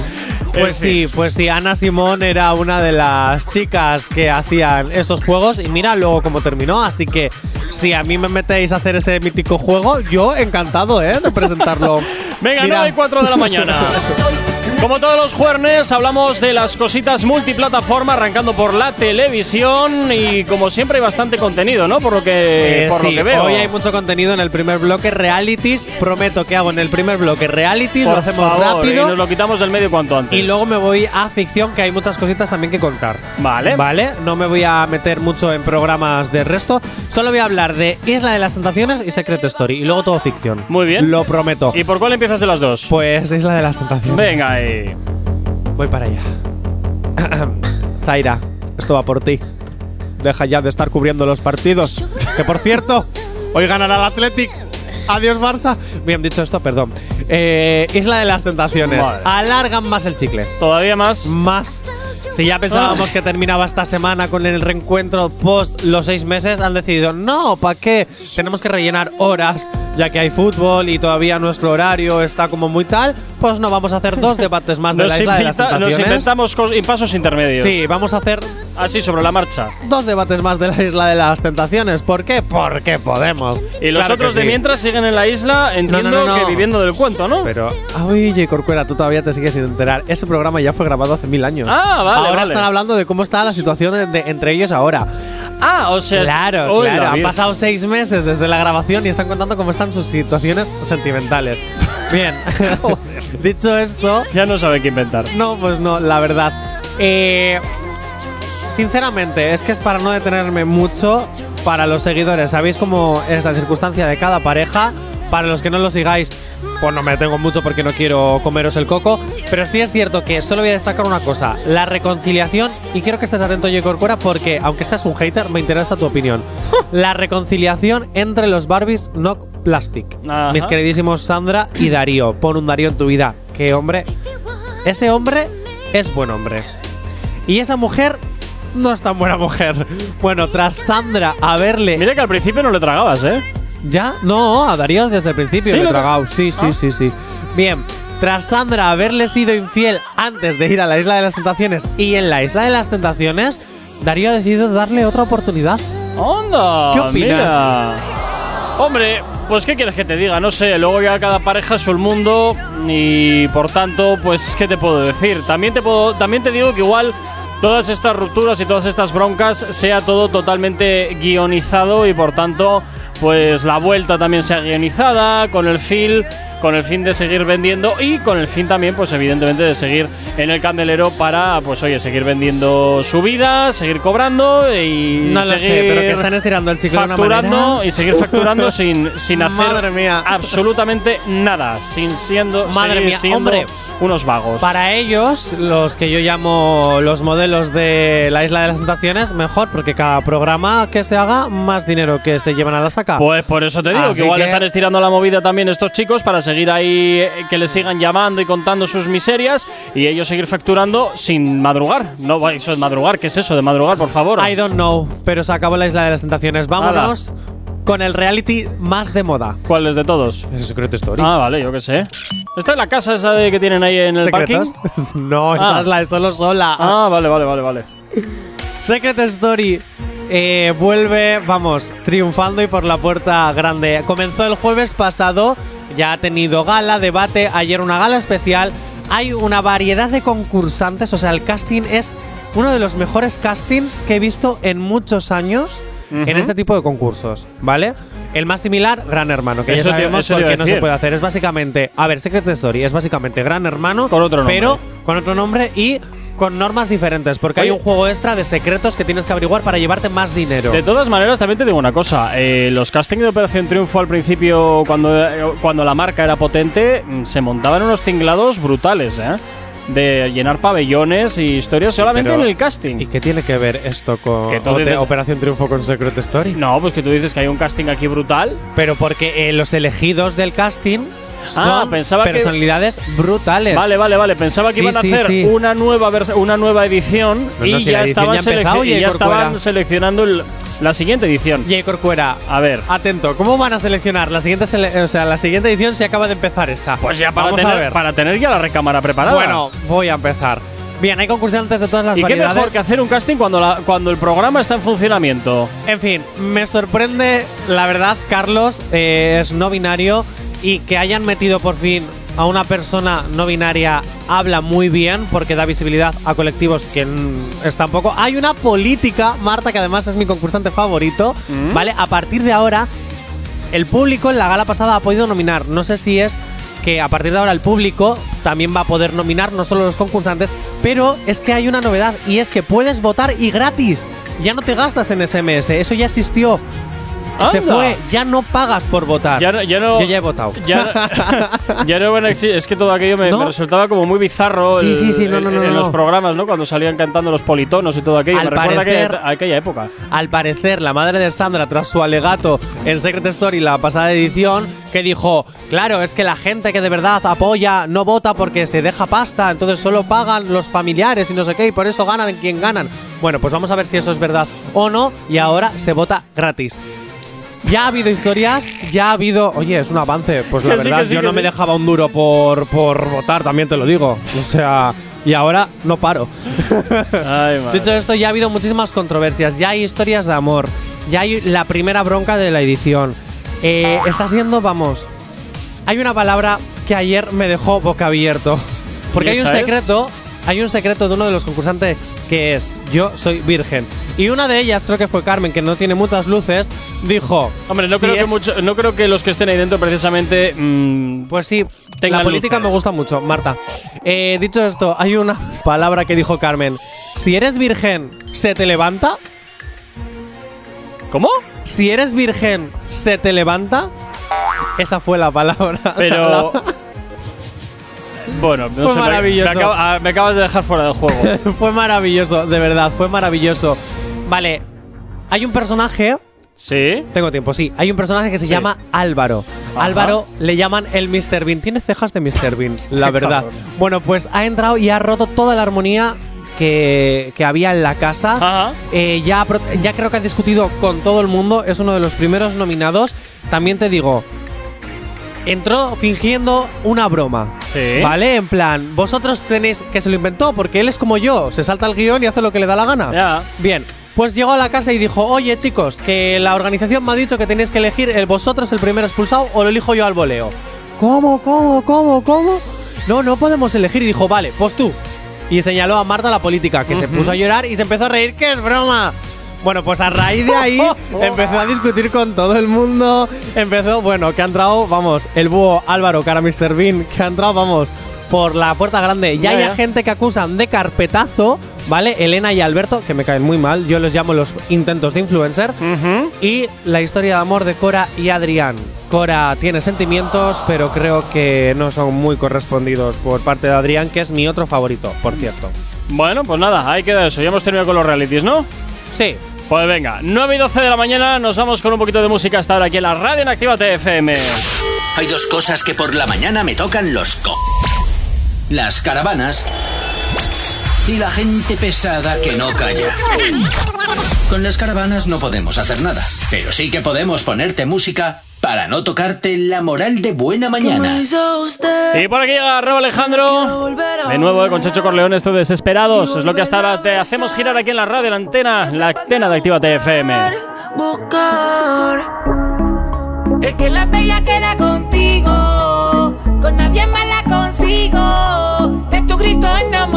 Pues sí, pues sí, Ana Simón era una de las chicas que hacían esos juegos y mira luego cómo terminó, así que si a mí me metéis a hacer ese mítico juego, yo encantado, ¿eh? De presentarlo. Venga, Mira. 9 y 4 de la mañana. Como todos los jueves, hablamos de las cositas multiplataforma, arrancando por la televisión y como siempre hay bastante contenido, ¿no? Por lo que, Eh, por sí, lo que veo. Hoy hay mucho contenido en el primer bloque, realities. Prometo que hago en el primer bloque realities, Por lo hacemos favor, rápido. y nos lo quitamos del medio cuanto antes. Y luego me voy a ficción, que hay muchas cositas también que contar. Vale. Vale, no me voy a meter mucho en programas de resto. Solo voy a hablar de Isla de las Tentaciones y Secret Story. Y luego todo ficción. Muy bien. Lo prometo. ¿Y por cuál empiezas de las dos? Pues Isla de las Tentaciones. Venga, ahí. Voy para allá. Zaira, esto va por ti. Deja ya de estar cubriendo los partidos. que por cierto, hoy ganará el Athletic. Adiós Barça. Bien dicho esto, perdón. Eh, Isla de las Tentaciones. Alargan más el chicle. Todavía más. Más. Si ya pensábamos que terminaba esta semana con el reencuentro post los seis meses, han decidido, no, ¿para qué? Tenemos que rellenar horas, ya que hay fútbol y todavía nuestro horario está como muy tal, pues no, vamos a hacer dos debates más de la Isla de las inventa- nos Tentaciones. inventamos pasos intermedios. Sí, vamos a hacer Así sobre la marcha. dos debates más de la Isla de las Tentaciones. ¿Por qué? Porque podemos. Y los Claro otros de sí. mientras siguen en la isla, entiendo no, no. que viviendo del cuento, ¿no? Pero, oye, Corcuera, tú todavía te sigues sin enterar. Ese programa ya fue grabado hace mil años. Ah, vale, Ahora vale. están hablando de cómo está la situación de- de- entre ellos ahora. Ah, o sea, Claro, claro. Han pasado seis meses desde la grabación y están contando cómo están sus situaciones sentimentales. Bien. Dicho esto, Ya no sabe qué inventar. no, pues no, la verdad. Eh, sinceramente, es que es para no detenerme mucho para los seguidores. Sabéis cómo es la circunstancia de cada pareja. Para los que no lo sigáis, pues no me detengo mucho porque no quiero comeros el coco. Pero sí es cierto que solo voy a destacar una cosa: la reconciliación. Y quiero que estés atento, Corcuera, porque aunque seas un hater, me interesa tu opinión. la reconciliación entre los Barbies Knock Plastic. Ajá. Mis queridísimos Sandra y Darío. Pon un Darío en tu vida. Que hombre, ese hombre es buen hombre. Y esa mujer no es tan buena mujer. Bueno, tras Sandra haberle. Mira que al principio no le tragabas, ¿eh? ¿Ya? No, a Darío desde el principio ¿Sí? le he ¿Lo- tragado. Sí, sí, Ah. sí, sí. Bien, tras Sandra haberle sido infiel antes de ir a la Isla de las Tentaciones y en la Isla de las Tentaciones, Darío ha decidido darle otra oportunidad. ¡Onda! ¿Qué opinas? mira. Hombre, pues ¿qué quieres que te diga? No sé, luego ya cada pareja es su mundo y por tanto, pues ¿qué te puedo decir? También te puedo también te digo que igual todas estas rupturas y todas estas broncas sea todo totalmente guionizado y por tanto pues la vuelta también sea guionizada, con el fin, con el fin de seguir vendiendo y con el fin también, pues evidentemente, de seguir en el candelero para, pues oye, seguir vendiendo su vida, seguir cobrando y No lo seguir sé, pero que están estirando el chicle de una facturando manera. y seguir facturando sin, sin hacer Madre mía. absolutamente nada, sin siendo, Madre mía, siendo hombre. unos vagos. Para ellos, los que yo llamo los modelos de la Isla de las Tentaciones, mejor, porque cada programa que se haga, más dinero que se llevan a la saca. Pues por eso te digo, Así que igual que- están estirando la movida también estos chicos para seguir ahí, eh, que les sigan llamando y contando sus miserias y ellos seguir facturando sin madrugar. No, va, eso es madrugar, ¿qué es eso de madrugar, por favor? I don't know, pero se acabó la Isla de las Tentaciones. Vámonos con el reality más de moda. ¿Cuál es de todos? El Secret Story. Ah, vale, yo qué sé. ¿Esta es la casa esa de que tienen ahí en el ¿Secretos? parking? no, esa Ah. es la de solo sola. Ah, vale, vale, vale, vale. Secret Story eh, vuelve, vamos, triunfando y por la puerta grande. Comenzó el jueves pasado, ya ha tenido gala, debate, ayer una gala especial. Hay una variedad de concursantes, o sea, el casting es uno de los mejores castings que he visto en muchos años en Ujú. este tipo de concursos, ¿vale? El más similar, Gran Hermano, que Eso ya sabemos por qué no se puede hacer. Es básicamente, a ver, Secret Story es básicamente Gran Hermano, Con otro nombre. pero con otro nombre y con normas diferentes, porque hay Oye. un juego extra de secretos que tienes que averiguar para llevarte más dinero. De todas maneras, también te digo una cosa. eh, los castings de Operación Triunfo al principio, cuando, eh, cuando la marca era potente, mm, se montaban unos tinglados brutales, ¿eh? De llenar pabellones y historias solamente en el casting. ¿Y qué tiene que ver esto con dices- Operación Triunfo con Secret Story? No, pues que tú dices que hay un casting aquí brutal. Pero porque eh, los elegidos del casting son Ah, pensaba que- personalidades brutales. Vale, vale, vale. Pensaba que Sí, iban a hacer sí. una nueva una nueva edición No, y no, si la ya edición estaban, ya empezado, y ya estaban seleccionando el- la siguiente edición. J. Corcuera, A ver. atento, ¿cómo van a seleccionar la siguiente sele- o sea, la siguiente edición si acaba de empezar esta? Pues ya para Vamos tener, a ver. para tener ya la recámara preparada. Bueno, voy a empezar. Bien, hay concursantes de todas las ¿Y qué variedades. mejor que hacer un casting cuando, la- cuando el programa está en funcionamiento? En fin, me sorprende, la verdad, Carlos eh, es no binario y que hayan metido por fin a una persona no binaria habla muy bien porque da visibilidad a colectivos que están poco. Hay una política, Marta, que además es mi concursante favorito, Mm. ¿vale? A partir de ahora, el público en la gala pasada ha podido nominar. No sé si es que a partir de ahora el público también va a poder nominar, no solo los concursantes, pero es que hay una novedad y es que puedes votar y gratis. Ya no te gastas en SMS, eso ya existió. Se fue, ya no pagas por votar. Ya no- ya no- Yo ya he votado. Ya, ya no van a Es que todo aquello me, ¿No? me resultaba como muy bizarro Sí, el- sí, sí, no, no, el- no, en no, los programas, ¿no? Cuando salían cantando los politonos y todo aquello. Al me recuerda aquella, aquella época. Al parecer, la madre de Sandra, tras su alegato en Secret Story la pasada edición, que dijo, claro, es que la gente que de verdad apoya no vota porque se deja pasta, entonces solo pagan los familiares y no sé qué, y por eso ganan quien ganan. Bueno, pues vamos a ver si eso es verdad o no, y ahora se vota gratis. Ya ha habido historias, ya ha habido. Oye, es un avance. Pues la Que sí, verdad, que sí, yo no me sí. dejaba un duro por, por votar, también te lo digo. O sea, y ahora no paro. Ay. Dicho esto, ya ha habido muchísimas controversias, ya hay historias de amor, ya hay la primera bronca de la edición. Eh, está siendo, vamos, hay una palabra que ayer me dejó boca abierto. Porque ¿Y hay un esa es? secreto, hay un secreto de uno de los concursantes que es yo soy virgen. Y una de ellas, creo que fue Carmen, que no tiene muchas luces, dijo... Hombre, no, "Si creo es- que mucho- no creo que los que estén ahí dentro precisamente. mm, Pues sí, la política luces. me gusta mucho, Marta. Eh, dicho esto, hay una palabra que dijo Carmen. Si eres virgen, ¿se te levanta? ¿Cómo? Si eres virgen, ¿se te levanta? Esa fue la palabra. Pero. bueno, no Fue sé. maravilloso. Ah, me acabas de dejar fuera del juego. fue maravilloso, de verdad, fue maravilloso. Vale, hay un personaje. ¿Sí? Tengo tiempo, sí. Hay un personaje que se Sí. llama Álvaro. Ajá. Álvaro le llaman el Mr. Bean. Tiene cejas de Mr. Bean, la verdad. Bueno, pues ha entrado y ha roto toda la armonía que, que había en la casa. Eh, ya, creo que ha discutido con todo el mundo. Es uno de los primeros nominados. También te digo, entró fingiendo una broma. Sí. ¿Vale? En plan, vosotros tenéis que se lo inventó porque él es como yo, se salta el guion y hace lo que le da la gana. Ya. Bien, pues llegó a la casa y dijo, oye chicos, que la organización me ha dicho que tenéis que elegir el vosotros el primer expulsado o lo elijo yo al voleo. ¿Cómo, cómo, cómo, cómo? No, no podemos elegir. Y dijo, vale, pues tú. Y señaló a Marta la política, que se puso a llorar y se empezó a reír, que es broma. Bueno, pues a raíz de ahí empezó a discutir con todo el mundo. Empezó, bueno, que ha entrado, vamos, el búho Álvaro, cara Mr. Bean, que ha entrado, vamos, por la puerta grande. Ya, Ya, hay ya. gente que acusan de carpetazo, ¿vale? Elena y Alberto, que me caen muy mal. Yo los llamo los intentos de influencer. Y la historia de amor de Cora y Adrián. Cora tiene sentimientos, pero creo que no son muy correspondidos por parte de Adrián, que es mi otro favorito, por cierto. Bueno, pues nada, ahí queda eso. Ya hemos terminado con los realities, ¿no? Sí. Pues venga, 9 y 12 de la mañana, nos vamos con un poquito de música hasta ahora aquí en la radio en Activa TFM. Hay dos cosas que por la mañana me tocan los co. Las caravanas y la gente pesada que no calla. Con las caravanas no podemos hacer nada, pero sí que podemos ponerte música para no tocarte la moral de buena mañana. Y por aquí llega Raúl Alejandro. De nuevo, eh, con Checho Corleone, esto de desesperados. Es lo que hasta ahora te hacemos girar aquí en la radio, en la antena, la antena de Activa TFM. buscar. Es que la bella queda contigo, con nadie más la consigo. De tu grito no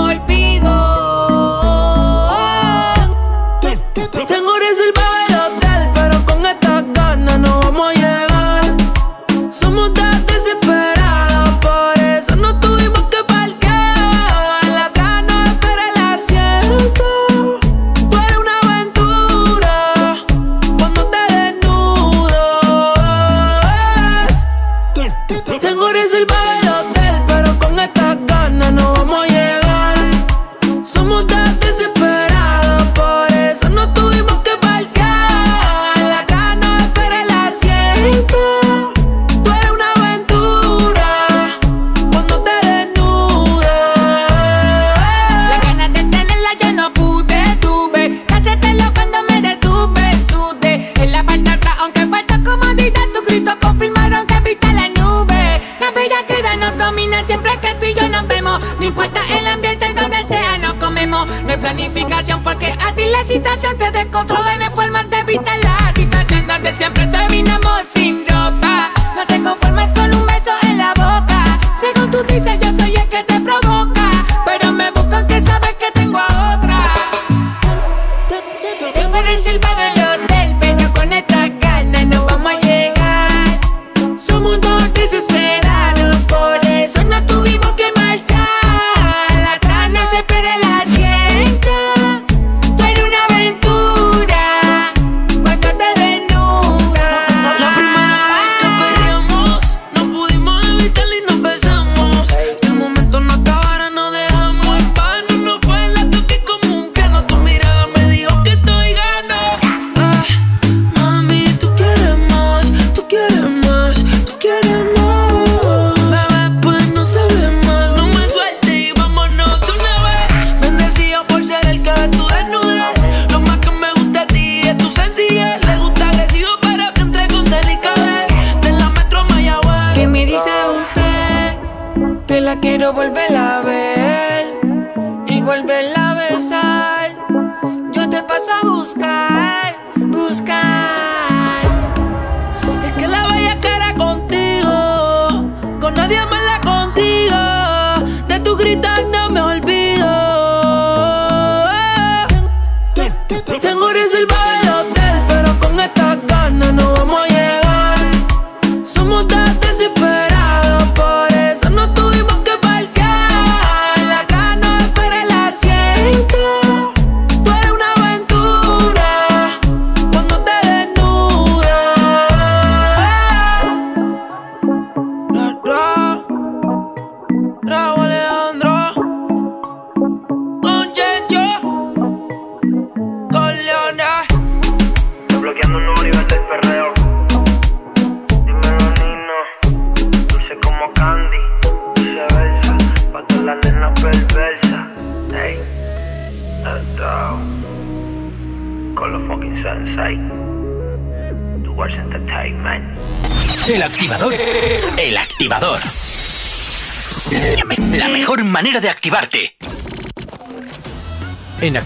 a ti la situación te descontrola.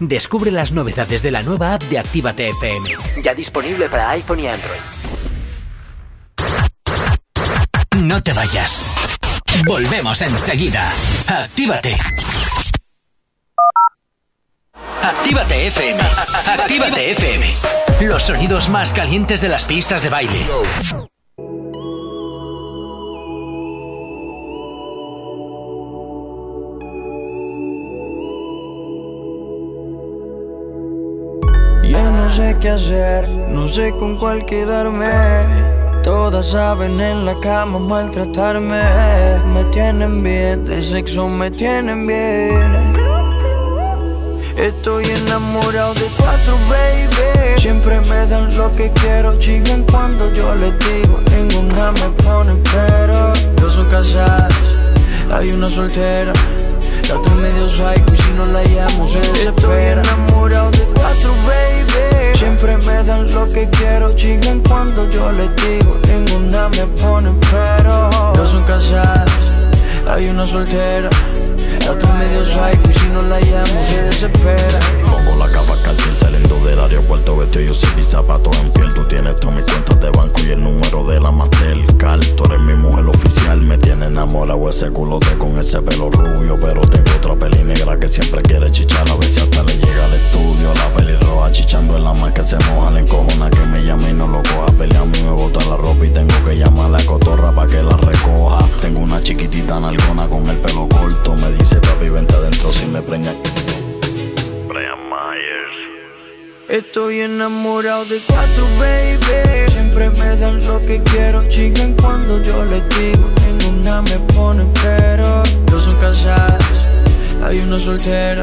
Descubre las novedades de la nueva app de Actívate FM. Ya disponible para iPhone y Android. No te vayas. Volvemos enseguida. Actívate. Actívate FM. Actívate FM. Los sonidos más calientes de las pistas de baile. No sé qué hacer, no sé con cuál quedarme. Todas saben en la cama maltratarme. Me tienen bien, de sexo me tienen bien. Estoy enamorado de cuatro, baby. Siempre me dan lo que quiero, chingan cuando yo les digo. Ninguna me pone pero. Dos son casadas, hay una soltera. La otra es medio psycho y si no la llamo se desespera. Estoy enamorado de cuatro, baby. Siempre me dan lo que quiero, chingan cuando yo les digo. Ninguna me pone pero. Dos son casadas, hay una soltera. La otra es medio psycho y si no la llamo se desespera. Pongo la capa saliendo del aeropuerto Vestido yo sin mis zapatos en piel. Tú tienes todas mis cuentas de banco y el número de la Mastercard. Tú eres mi mujer oficial Me tiene enamorado ese culote con ese pelo rubio. Pero tengo otra peli negra que siempre quiere chichar. A ver si hasta le llega al estudio La peli roja chichando en la más que se moja La encojona que me llama y no lo coja. Pelea a mí me bota la ropa y tengo que llamar a la cotorra pa' que la recoja. Tengo una chiquitita nalgona con el pelo corto Me dice papi vente adentro si me preña Estoy enamorado de cuatro, baby. Siempre me dan lo que quiero, chican cuando yo les digo. Ninguna me pone pero. Dos son casadas, hay una soltera.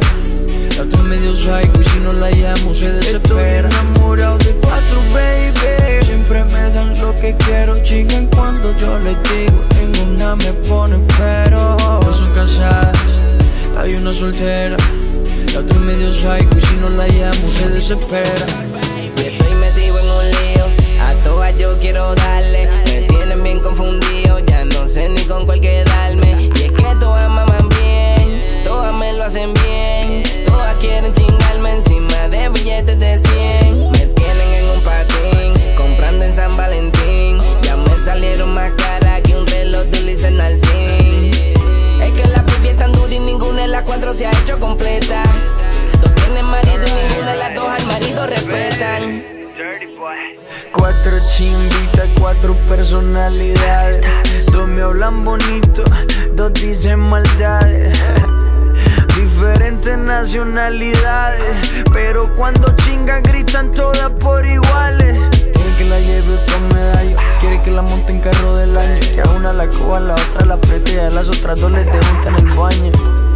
La otra medio psycho y si no la llamo se desespera. Estoy enamorado de cuatro, baby. Siempre me dan lo que quiero, chican cuando yo les digo. Ninguna me pone pero. Dos son casadas, hay una soltera. La otra es medio psycho y si no la llamo se desespera. Y estoy metido en un lío, a todas yo quiero darle. Me tienen bien confundido, ya no sé ni con cuál quedarme. Y es que todas maman bien, todas me lo hacen bien. Todas quieren chingarme encima de billetes de 100. Me tienen en un patín, comprando en San Valentín. Ya me salieron más caras que un reloj de Luis Nardín. Las cuatro se ha hecho completa. Dos tienen marido y ninguna de las dos al marido respetan. Cuatro chimbitas, cuatro personalidades. Dos me hablan bonito, dos dicen maldades. Diferentes nacionalidades, pero cuando chingan gritan todas por iguales. Quiere que la lleve con medallo, quiere que la monte en carro del año. Que a una la coja, a la otra la apriete a las otras dos les en el baño.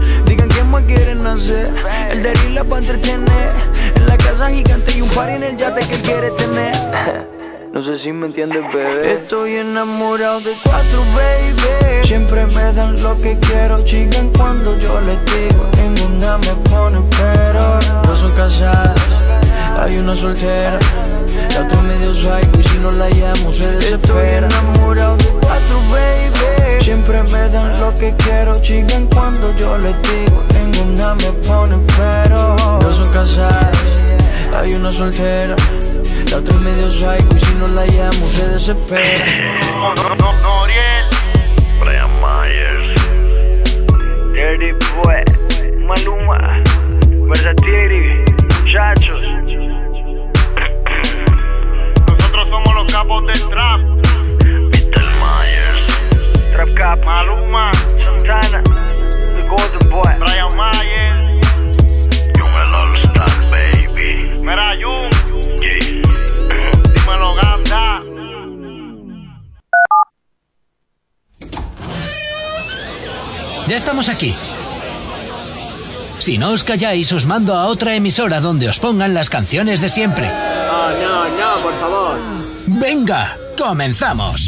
Más quieren hacer, el de la para entretener. En la casa gigante y un par en el yate que él quiere tener. No sé si me entiendes, bebé. Estoy enamorado de cuatro, baby. Siempre me dan lo que quiero, chican cuando yo les digo. Ninguna me pone pero. Dos son casadas, hay una soltera. La otra medio psycho y si no la llamo se desespera. Estoy enamorado de cuatro, baby. Siempre me dan lo que quiero, chican cuando yo les digo. Ninguna me pone pero. Dos son casadas, hay una soltera. La otra medio psycho y si no la llamo se desespera. Brian Myers. Dirty Boy. Maluma. Versatiri. Muchachos. Capos del trap. Mr. Myers. Trap Cap. Maluma. Santana. The Golden Boy. Brian Myers. Jung el All Star, baby. Mira, Jung. Dímelo, Ganda. Ya estamos aquí. Si no os calláis, os mando a otra emisora donde os pongan las canciones de siempre. Venga, comenzamos.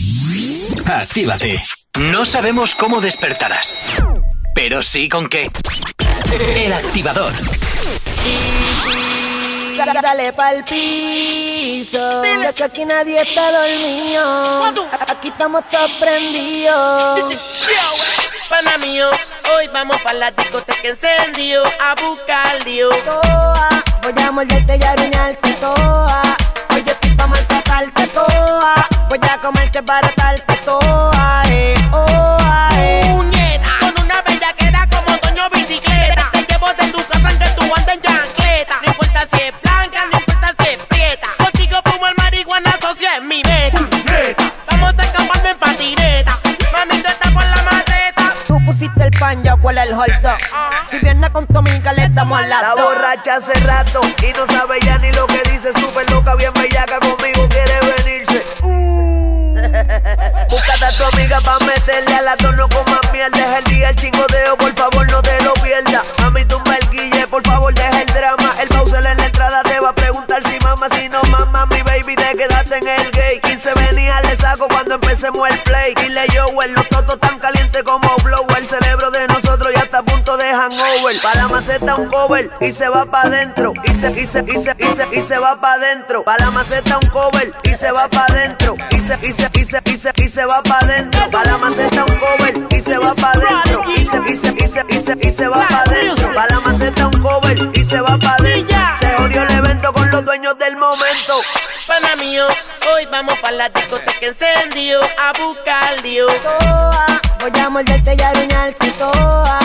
Actívate. No sabemos cómo despertarás, pero sí con qué. El activador. Da- Dale pa'l piso. Ya que aquí nadie está dormido. Aquí estamos todos prendidos. Pana mío, hoy vamos pa' la discoteca encendido a buscar lío. Toa, voy a morderte y aruñarte toa. Voy a comerte para darte toa. Eh, oa, eh. Puñeta, con una bellaquera como Toño Bicicleta. Te llevo de tu casa aunque tú andes en chancleta. No importa si es blanca, no importa si es prieta. Contigo fumo el marihuana, socia es mi meta. Vamos a escapando en patineta. Mami, tú estás por la maceta. Tú pusiste el pan, yo cuál el hot dog. Si viene con tu amiga, le damos a la La borracha hace rato y no sabe ya ni lo que dice. Súper amiga pa' meterle a la tono con más. Deja el día el chingodeo, por favor no te lo pierdas. Mami, tumba el guille, por favor deja el drama. El Bowser en la entrada te va a preguntar si mama, si no mama. Mi baby, te quedaste en el gay. 15 venía, le saco cuando empecemos el play. Dile yo, los totos tan calientes hangover. Para la maceta un cover y se va pa' adentro. Y se, y se, y se, y se, y se va pa' adentro. Para la maceta un cover y se va pa' adentro. Y se, y se, y se, y se, y se va pa' adentro. Para la maceta un cover y se va pa' adentro. Y se, y se, y se, y se, y se va pa' adentro. Para la maceta un cover y se va pa' adentro. Se jodió el evento con los dueños del momento. Pana mío, hoy vamos pa' la discoteca encendido a buscar lío. Toa, voy a morderte y aruñarte toa.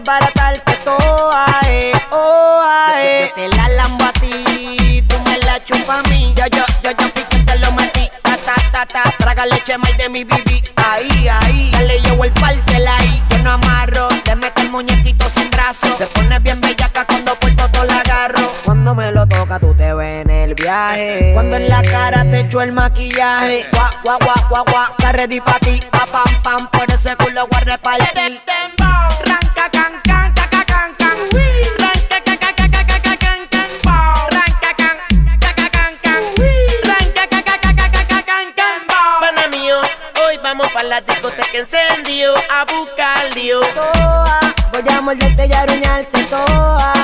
Darte toa. Eh, oa, eh. Yo te la lambo a ti, tú me la chupas a mí. Yo, yo, yo, yo fui que te lo metí. Ta, ta, ta, ta. Traga leche más de mi bibi. Ahí, ahí. Dale yo el partela ahí. Yo no amarro. Te meto el muñequito sin brazo. Se pone bien bellaca cuando por todo la agarro. Cuando me lo toca, tú te ves en el viaje. Cuando en la cara te echo el maquillaje. Guau, guau, guau, guau, guau. Está ready pa' ti. Pa, pam, pam. Por ese culo voy a repartir. Ranca, can, can, ca, ca, can, can. Ranca, ca, ca, ca, ca, ca, ca, can, can. Ranca, can, ca, ca, can, can. Ranca, ca, ca, ca, ca, ca, ca, can, can. Pana mío, hoy vamos pa' la discoteca encendido a buscar lío. Toa, voy a morderte y aruñarte toa.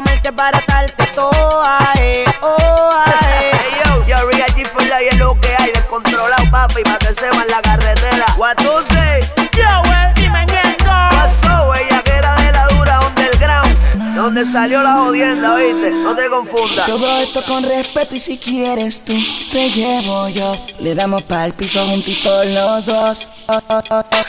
Comerte para darte toa. Eh, oa, eh. Hey yo, yo Real G for la y es lo que hay descontrolado, papi, pa' que sepa en la carretera. What to say? Yo, el dime. Pasó, ella que era de la dura underground. De donde salió la jodienda, ¿viste? No te confundas. Todo esto con respeto y si quieres tú te llevo yo. Le damos pa'l piso juntitos los dos.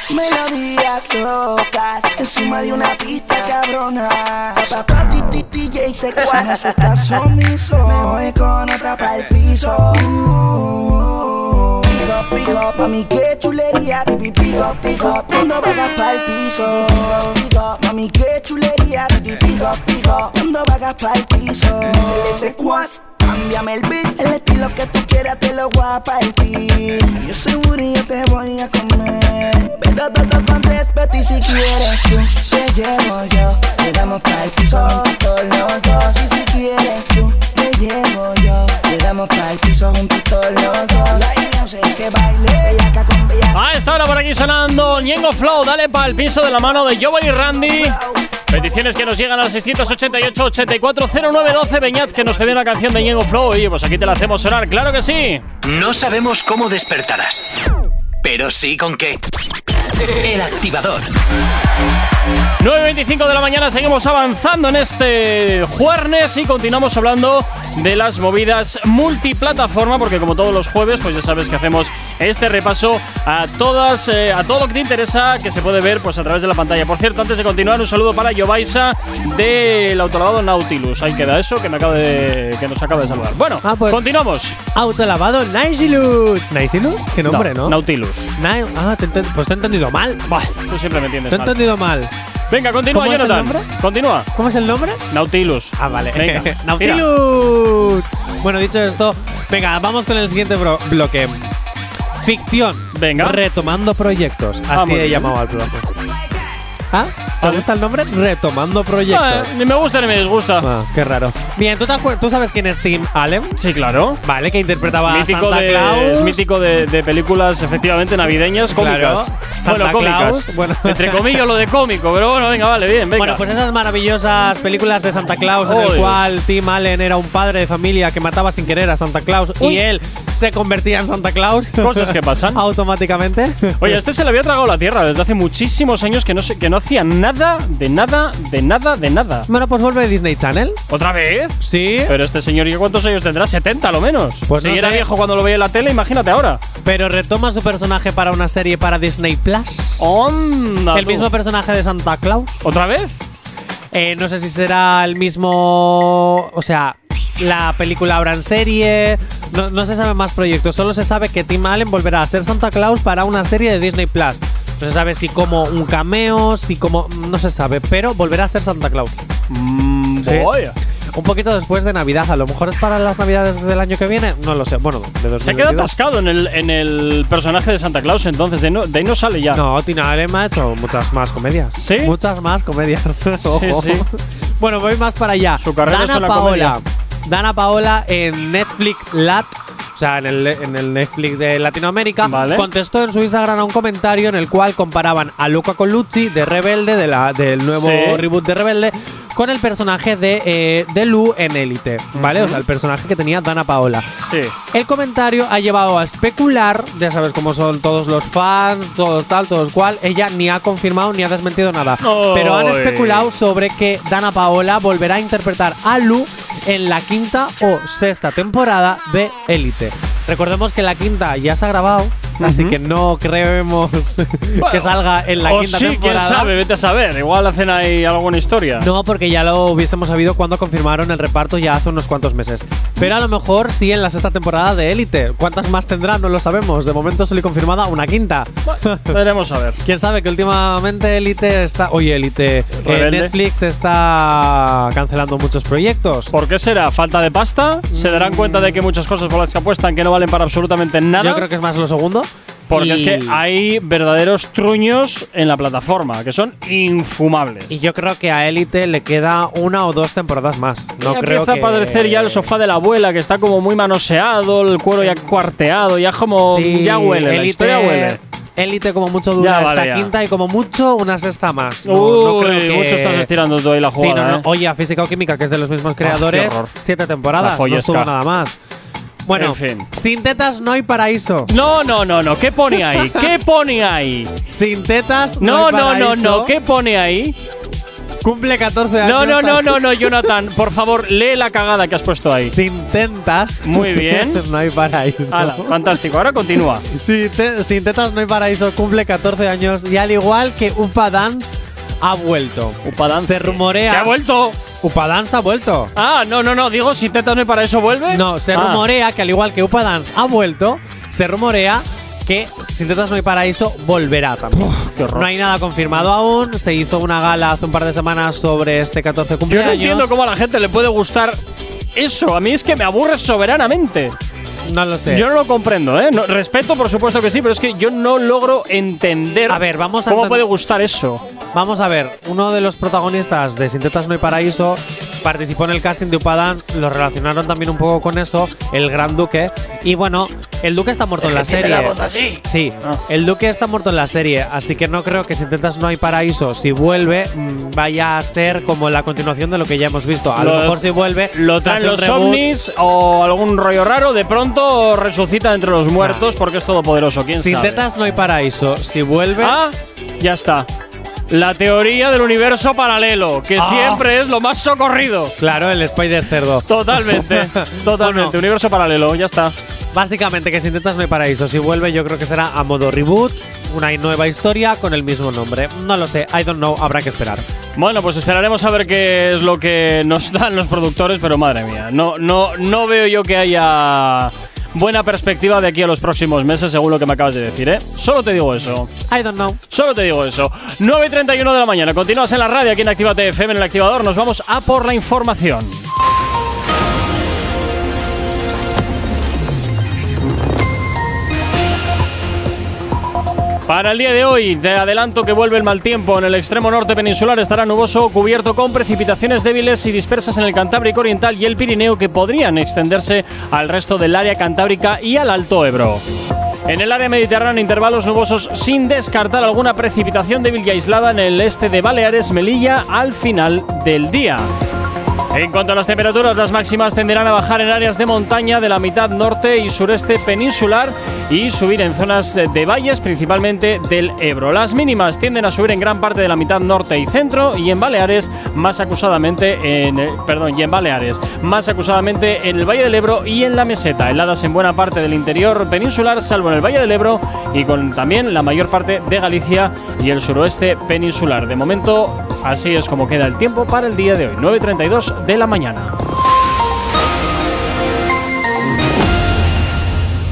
Melodías locas encima de una pista cabrona. Papá ti, DJ se cuadra, se caso omiso. Me voy con otra pa'l piso. Uh, Pico, pico, mami qué chulería, pipi, pico, cuando vayas pa'l piso. Pico, mami qué chulería, pipi, pico, cuando vayas pa'l piso. Ese cuas, cámbiame el beat, el estilo que tú quieras te lo voy a partir. Yo seguro yo te voy a comer, pero todo con respeto y si quieres tú te llevo yo. Le damos pa'l piso juntitos los dos y si quieres tú te llevo yo. Le damos pa'l piso juntitos los dos. Y no sé que baile, bellaca con bellaca. A esta hora por aquí sonando Ñengo Flow, dale para el piso de la mano de Joel y Randy. Peticiones que nos llegan al 688 840912 Beñat que nos pide una canción de Ñengo Flow. Oye, pues aquí te la hacemos sonar, claro que sí. No sabemos cómo despertarás, pero sí con qué. El activador. 9.25 de la mañana seguimos avanzando en este jueves y continuamos hablando de las movidas multiplataforma porque como todos los jueves pues ya sabes que hacemos este repaso a todas eh, a todo lo que te interesa que se puede ver pues a través de la pantalla. Por cierto, antes de continuar un saludo para Yobaisa del autolavado Nautilus. Ahí queda eso que me acaba de que nos acaba de saludar. Bueno, continuamos. Autolavado Nautilus. ¿Nautilus? ¿Qué nombre, no? Nautilus. Ah, te pues te he entendido mal. Bah, tú siempre me entiendes Te he entendido mal. Venga, continúa, ¿Cómo es el Jonathan. nombre? Continúa. ¿Cómo es el nombre? Nautilus. Ah, vale. Venga. Nautilus. Bueno, dicho esto, venga, vamos con el siguiente bloque. Ficción. Venga. Retomando proyectos. Así he llamado al programa. ¿Ah? ¿Te gusta el nombre? Retomando proyectos. Ni me gusta ni me disgusta. Ah, qué raro. Bien, ¿tú, te acuer- ¿tú sabes quién es Tim Allen? Sí, claro. Vale, que interpretaba Mítico, Santa de, Claus. es mítico de, de películas efectivamente navideñas, Claro. cómicas. Santa bueno, cómicas. Claus, bueno. Entre comillas lo de cómico, pero bueno, venga, vale, bien, venga. Bueno, pues esas maravillosas películas de Santa Claus en el cual Tim Allen era un padre de familia que mataba sin querer a Santa Claus Uy. y él se convertía en Santa Claus. Cosas que pasan. Automáticamente. Oye, este se le había tragado la tierra desde hace muchísimos años que no, se- que no hacía nada, de nada, de nada, de nada. Bueno, pues vuelve Disney Channel. ¿Otra vez? Sí. Pero este señor, ¿y cuántos años tendrá? 70 a lo menos. Pues si no era sé. viejo cuando lo veía en la tele, imagínate ahora. Pero retoma su personaje para una serie para Disney Plus. Onda, el tú. mismo personaje de Santa Claus. ¿Otra vez? Eh, no sé si será el mismo. O sea, la película habrá en serie. No, no se sabe más proyectos. Solo se sabe que Tim Allen volverá a ser Santa Claus para una serie de Disney Plus. No se sabe si como un cameo, si como. No se sabe, pero volverá a ser Santa Claus. Mm, Sí. Un poquito después de Navidad. A lo mejor es para las Navidades del año que viene. No lo sé. Bueno, de 2022. Se queda atascado en el, en el personaje de Santa Claus, entonces de, no- de ahí no sale ya. No, Tim Allen ha hecho muchas más comedias. ¿Sí? Muchas más comedias. Ojo. sí. Bueno, voy más para allá. Su carrera es una Paola. comedia. Dana Paola en Netflix Lat, sea, en el, en el Netflix de Latinoamérica, Vale. contestó en su Instagram a un comentario en el cual comparaban a Luca Colucci de Rebelde, de la, del nuevo Sí. reboot de Rebelde, con el personaje de, eh, de Lu en Élite, ¿vale? O sea, el personaje que tenía Dana Paola. Sí. El comentario ha llevado a especular, ya sabes cómo son todos los fans, todos tal, todos cual. Ella ni ha confirmado ni ha desmentido nada. Pero han especulado sobre que Dana Paola volverá a interpretar a Lu en la quinta o sexta temporada de Élite. Recordemos que la quinta ya se ha grabado, así que no creemos que salga en la o quinta sí, temporada. quién sabe, vete a saber. Igual hacen ahí alguna historia. No, porque ya lo hubiésemos sabido cuando confirmaron el reparto ya hace unos cuantos meses. Pero a lo mejor sí en la sexta temporada de Élite. ¿Cuántas más tendrá? No lo sabemos. De momento solo confirmada una quinta. Veremos a ver. Quién sabe que últimamente Élite está. Oye, Élite. eh. Netflix está cancelando muchos proyectos. ¿Por qué será? ¿Falta de pasta? ¿Se darán cuenta de que muchas cosas por las que apuestan que no valen para absolutamente nada? Yo creo que es más lo segundo. Porque Y- es que hay verdaderos truños en la plataforma que son infumables. Y yo creo que a Élite le queda una o dos temporadas más. No creo empieza que. a padecer ya el sofá de la abuela que está como muy manoseado, el cuero ya cuarteado, ya como Sí, ya huele, la Élite- historia huele. Élite como mucho dura Ya, vale, esta ya. quinta y como mucho una sexta más. No, creo que mucho estás estirando tú ahí la Sí, jugada, no, no. ¿eh? Oye, a Física o Química, que es de los mismos creadores, qué horror. siete temporadas, no subo nada más. Bueno, En fin. sin tetas no hay paraíso. No, no, no, no. ¿Qué pone ahí? ¿Qué pone ahí? Sin tetas no, No, hay no, no, paraíso. no. ¿Qué pone ahí? Cumple 14 años. No, no, no, no, no, Jonathan. Por favor, lee la cagada que has puesto ahí. Sin tetas. Muy bien. no hay paraíso. Hala, fantástico. Ahora continúa. Sin, te- sin tetas no hay paraíso. Cumple 14 años. Y al igual que Upa Dance ha vuelto. Upa Dance. Se rumorea. ¿Qué ha vuelto? Upa Dance ha vuelto. Ah, no, no, no. Digo, si tetas no hay para eso vuelve. No, se Ah. rumorea que al igual que Upa Dance ha vuelto, se rumorea que Sin Tetas No hay Paraíso volverá también. qué horror. no hay nada confirmado aún. Se hizo una gala hace un par de semanas sobre este 14 Yo cumpleaños. no entiendo cómo a la gente le puede gustar eso. A mí es que me aburre soberanamente. No lo sé. Yo no lo comprendo, ¿eh? No- respeto, por supuesto que sí, pero es que yo no logro entender A ver, vamos a cómo puede gustar eso. Vamos a ver, uno de los protagonistas de Sin Tetas No hay Paraíso participó en el casting de Upadán, lo relacionaron también un poco con eso, el Gran Duque. Y bueno, el Duque está muerto en la serie. Sí, Ah. el Duque está muerto en la serie, así que no creo que Sin Tetas No hay Paraíso, si vuelve, mm, vaya a ser como la continuación de lo que ya hemos visto. A lo, Lo- mejor si vuelve, Lo traen los reboot. ovnis o algún rollo raro, de pronto resucita entre los muertos porque es todopoderoso. ¿Quién Sin sabe? Tetas No hay Paraíso, si vuelve. Ah, ya está. La teoría del universo paralelo, que Ah. siempre es lo más socorrido. Claro, el Spider Cerdo. Totalmente, totalmente. Bueno. Universo paralelo, ya está. Básicamente que Sin Tetas No hay Paraíso. Si vuelve, yo creo que será a modo reboot, una nueva historia con el mismo nombre. No lo sé, I don't know, habrá que esperar. Bueno, pues esperaremos a ver qué es lo que nos dan los productores, pero madre mía, no, no, no veo yo que haya buena perspectiva de aquí a los próximos meses, según lo que me acabas de decir, ¿eh? Solo te digo eso. I don't know. Solo te digo eso. 9 y 31 de la mañana. Continúas en la radio aquí en Actívate FM en el activador. Nos vamos a por la información. Para el día de hoy, te adelanto que vuelve el mal tiempo. En el extremo norte peninsular estará nuboso, cubierto con precipitaciones débiles y dispersas en el Cantábrico Oriental y el Pirineo que podrían extenderse al resto del área cantábrica y al Alto Ebro. En el área mediterránea, intervalos nubosos sin descartar alguna precipitación débil y aislada en el este de Baleares, Melilla, al final del día. En cuanto a las temperaturas, las máximas tenderán a bajar en áreas de montaña de la mitad norte y sureste peninsular y subir en zonas de valles, principalmente del Ebro. Las mínimas tienden a subir en gran parte de la mitad norte y centro y en Baleares más acusadamente en eh, perdón, y en Baleares más acusadamente en el Valle del Ebro y en la Meseta. Heladas en buena parte del interior peninsular, salvo en el Valle del Ebro y con también la mayor parte de Galicia y el suroeste peninsular. De momento, así es como queda el tiempo para el día de hoy, 9:32 de la mañana.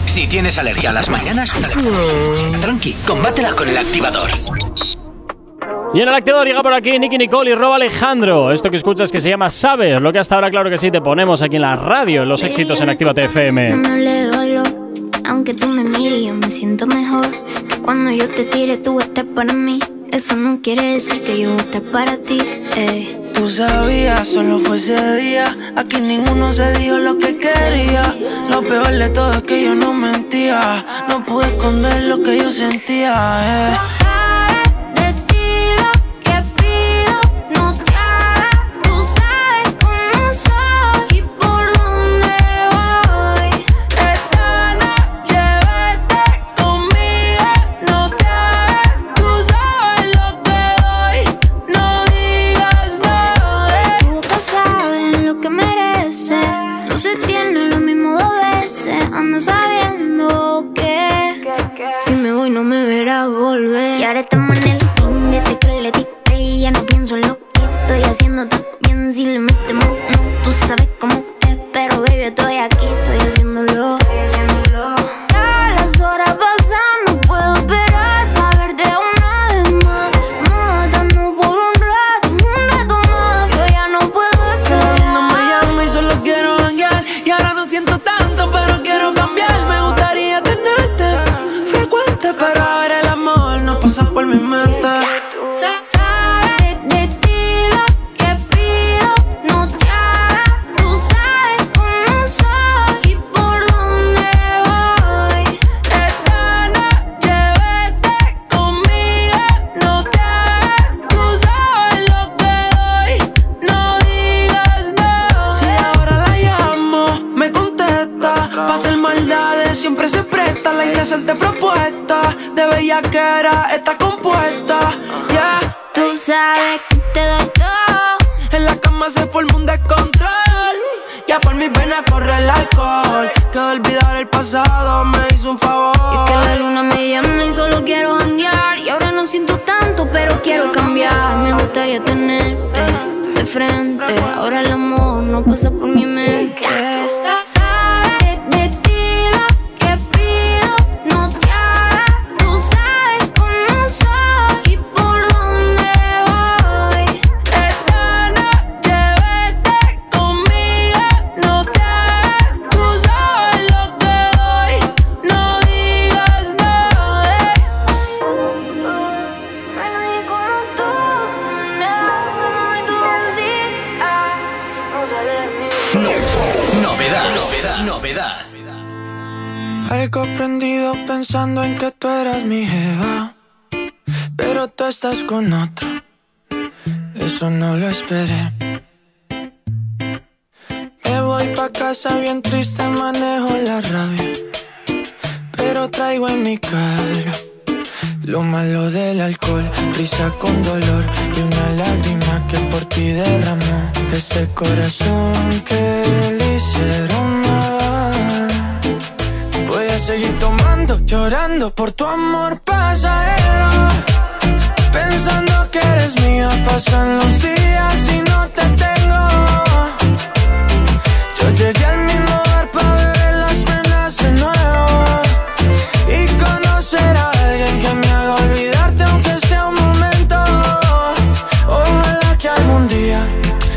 Si tienes alergia a las mañanas, tranqui, combátela con el activador. Y en el activador llega por aquí Nicky Nicole y Rob Alejandro. Esto que escuchas que se llama Sabes, lo que hasta ahora claro que sí te ponemos aquí en la radio, los éxitos en Activa No FM. aunque tú me mires yo me siento mejor. Que cuando yo te tire tú estar para mí. Eso no quiere decir que yo voy a estar para ti. eh. Tú sabías, solo fue ese día. Aquí ninguno se dijo lo que quería. Lo peor de todo es que yo no mentía. No pude esconder lo que yo sentía. eh. Y ahora estamos en el fin de que le y ya no pienso en lo que estoy haciendo también. Si le metemos, no, tú sabes cómo es. Pero baby, estoy aquí, estoy haciéndolo. Indecente propuesta. De bellaquera está compuesta, ya. Tú sabes que te doy todo. En la cama se forma un descontrol. Ya por mis venas corre el alcohol. Que olvidar el pasado me hizo un favor. Y es que la luna me llama y solo quiero janguear. Y ahora no siento tanto, pero quiero cambiar. Me gustaría tenerte de frente. Ahora el amor no pasa por mi mente. Sabes novedad. Algo prendido pensando en que tú eras mi jeva. Pero tú estás con otro. Eso no lo esperé. Me voy pa' casa bien triste, manejo la rabia. Pero traigo en mi cara lo malo del alcohol, risa con dolor y una lágrima que por ti derramó. Este corazón que le hicieron seguir tomando, llorando por tu amor pasajero. Pensando que eres mía, pasan los días y no te tengo. Yo llegué al mismo bar para beber las penas de nuevo. Y conocer a alguien que me haga olvidarte aunque sea un momento. Ojalá que algún día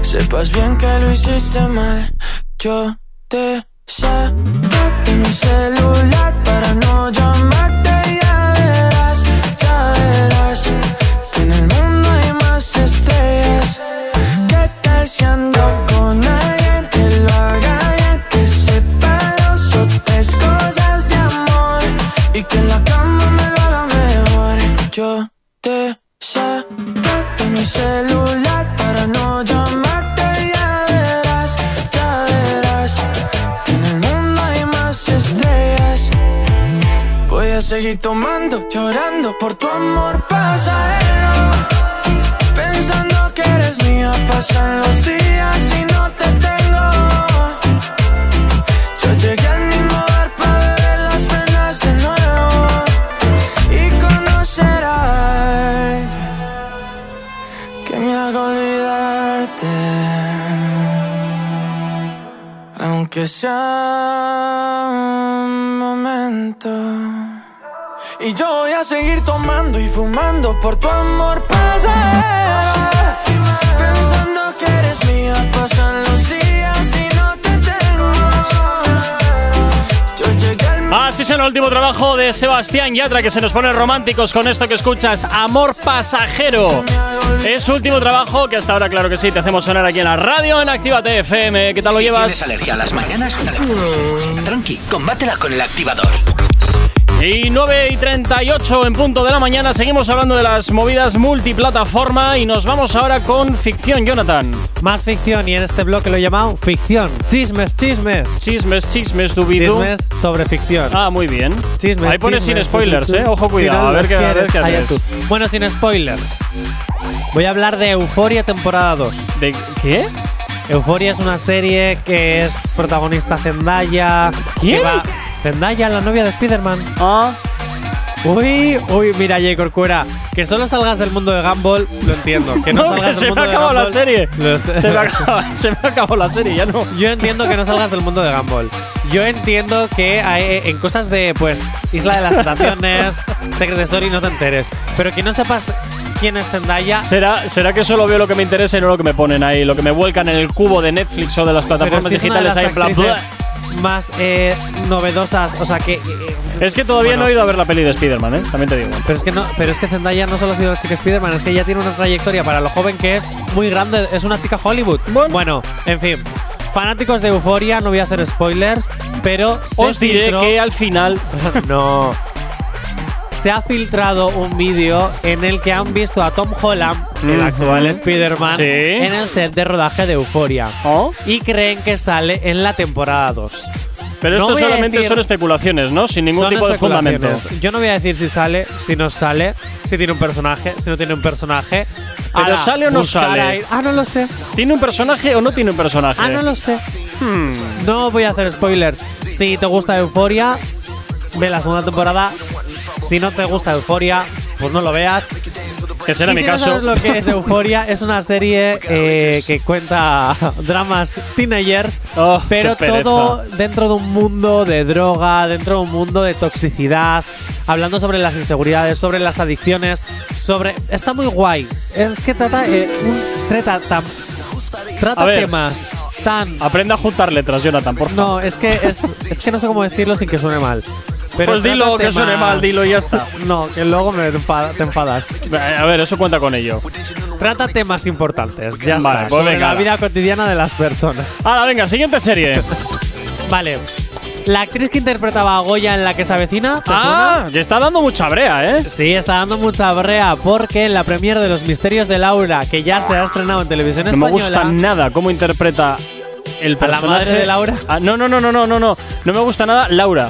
sepas bien que lo hiciste mal. Yo te Sácate mi celular para no llamarte y Ya verás, ya verás Que en el mundo hay más estrellas ¿Qué tal si ando con alguien que lo haga bien? Que sepa dos o cosas de amor Y que en la cama me lo haga mejor Yo seguir tomando, llorando por tu amor pasajero. Pensando que eres mía, pasan los días y no te tengo. Yo llegué al mismo bar para beber las penas de nuevo y conocer a alguien que me haga olvidarte. Aunque sea un momento. Y yo voy a seguir tomando y fumando por tu amor pasajero. Pensando que eres mía, pasan los días y no te tengo. Yo llegué al Así es el último trabajo de Sebastián Yatra que se nos pone románticos con esto que escuchas, Amor Pasajero. Es su último trabajo que hasta ahora, claro que sí, te hacemos sonar aquí en la radio en Actívate FM. ¿Qué tal lo si llevas? tienes alergia a las mañanas, tranqui, combátela con el activador. Y 9 y 38 en punto de la mañana, seguimos hablando de las movidas multiplataforma y nos vamos ahora con ficción, Jonathan. Más ficción y en este bloque lo he llamado ficción. Chismes, chismes. Chismes, chismes, dubidú. Chismes sobre ficción. Ah, muy bien. Chismes, Ahí pone sin spoilers, eh. Ojo, cuidado. A ver qué, a ver qué haces. tú. Bueno, sin spoilers. Voy a hablar de Euforia temporada 2. ¿De qué? Euforia es una serie que es protagonista Zendaya. ¿Quién? que va- Zendaya, la novia de Spider-Man. Ah. Uy, uy, mira, Jay Corcuera, que solo salgas del mundo de Gumball, lo entiendo. Que no, No, que salgas se del me mundo ha de acabado la Gumball, serie. Se me, acaba, se me ha acabado la serie, ya no. Yo entiendo que no salgas del mundo de Gumball. Yo entiendo que hay- en cosas de, pues, Isla de las Tentaciones, Secret Story, no te enteres. Pero que no sepas quién es Zendaya. ¿Será, ¿Será que solo veo lo que me interesa y no lo que me ponen ahí? Lo que me vuelcan en el cubo de Netflix o de las plataformas si digitales ahí en plan. Más eh, novedosas, o sea que. eh, Es que todavía Bueno. no he ido a ver la peli de Spider-Man, ¿eh? También te digo. Pero es que no, pero es que Zendaya no solo ha sido la chica Spider-Man, es que ella tiene una trayectoria para lo joven que es muy grande, es una chica Hollywood. Bueno, en fin. Fanáticos de Euforia, no voy a hacer spoilers, pero Os diré filtró- que al final. no. Se ha filtrado un vídeo en el que han visto a Tom Holland, el actual Spider-Man, Sí. en el set de rodaje de Euforia. ¿Oh? Y creen que sale en la temporada 2. Pero No esto solamente son especulaciones, ¿no? Sin ningún tipo de fundamento. Yo no voy a decir si sale, si no sale, si tiene un personaje, si no tiene un personaje. ¿Pero sale o no sale? Ah, no lo sé. ¿Tiene un personaje o no tiene un personaje? Ah, no lo sé. Hmm. No voy a hacer spoilers. Si te gusta Euforia, ve la segunda temporada. Si no te gusta Euforia, pues no lo veas. Que será Y mi si caso. No sabes lo que es Euforia, es una serie eh, que cuenta dramas teenagers, Oh, pero todo dentro de un mundo de droga, dentro de un mundo de toxicidad, hablando sobre las inseguridades, sobre las adicciones, sobre. Está muy guay. Es que trata. eh, un- trata tan- trata temas tan. Aprende a juntar letras, Jonathan, por favor. No, es que es, es que no sé cómo decirlo sin que suene mal. Pero Pues dilo que suene mal, dilo y ya está. No, que luego me te enfadas. A ver, eso cuenta con ello. Trata temas importantes, ya Vale, está. pues sobre venga, la vida cotidiana de las personas. Ahora, venga, siguiente serie. Vale. La actriz que interpretaba a Goya en La que se avecina. ¿te ah, que está dando mucha brea, ¿eh? Sí, está dando mucha brea porque en la premiere de Los Misterios de Laura, que ya se ha estrenado en televisión No me española. gusta nada cómo interpreta el ¿A la personaje. madre de Laura? Ah, no, no, no, no, no, no, no. No me gusta nada Laura.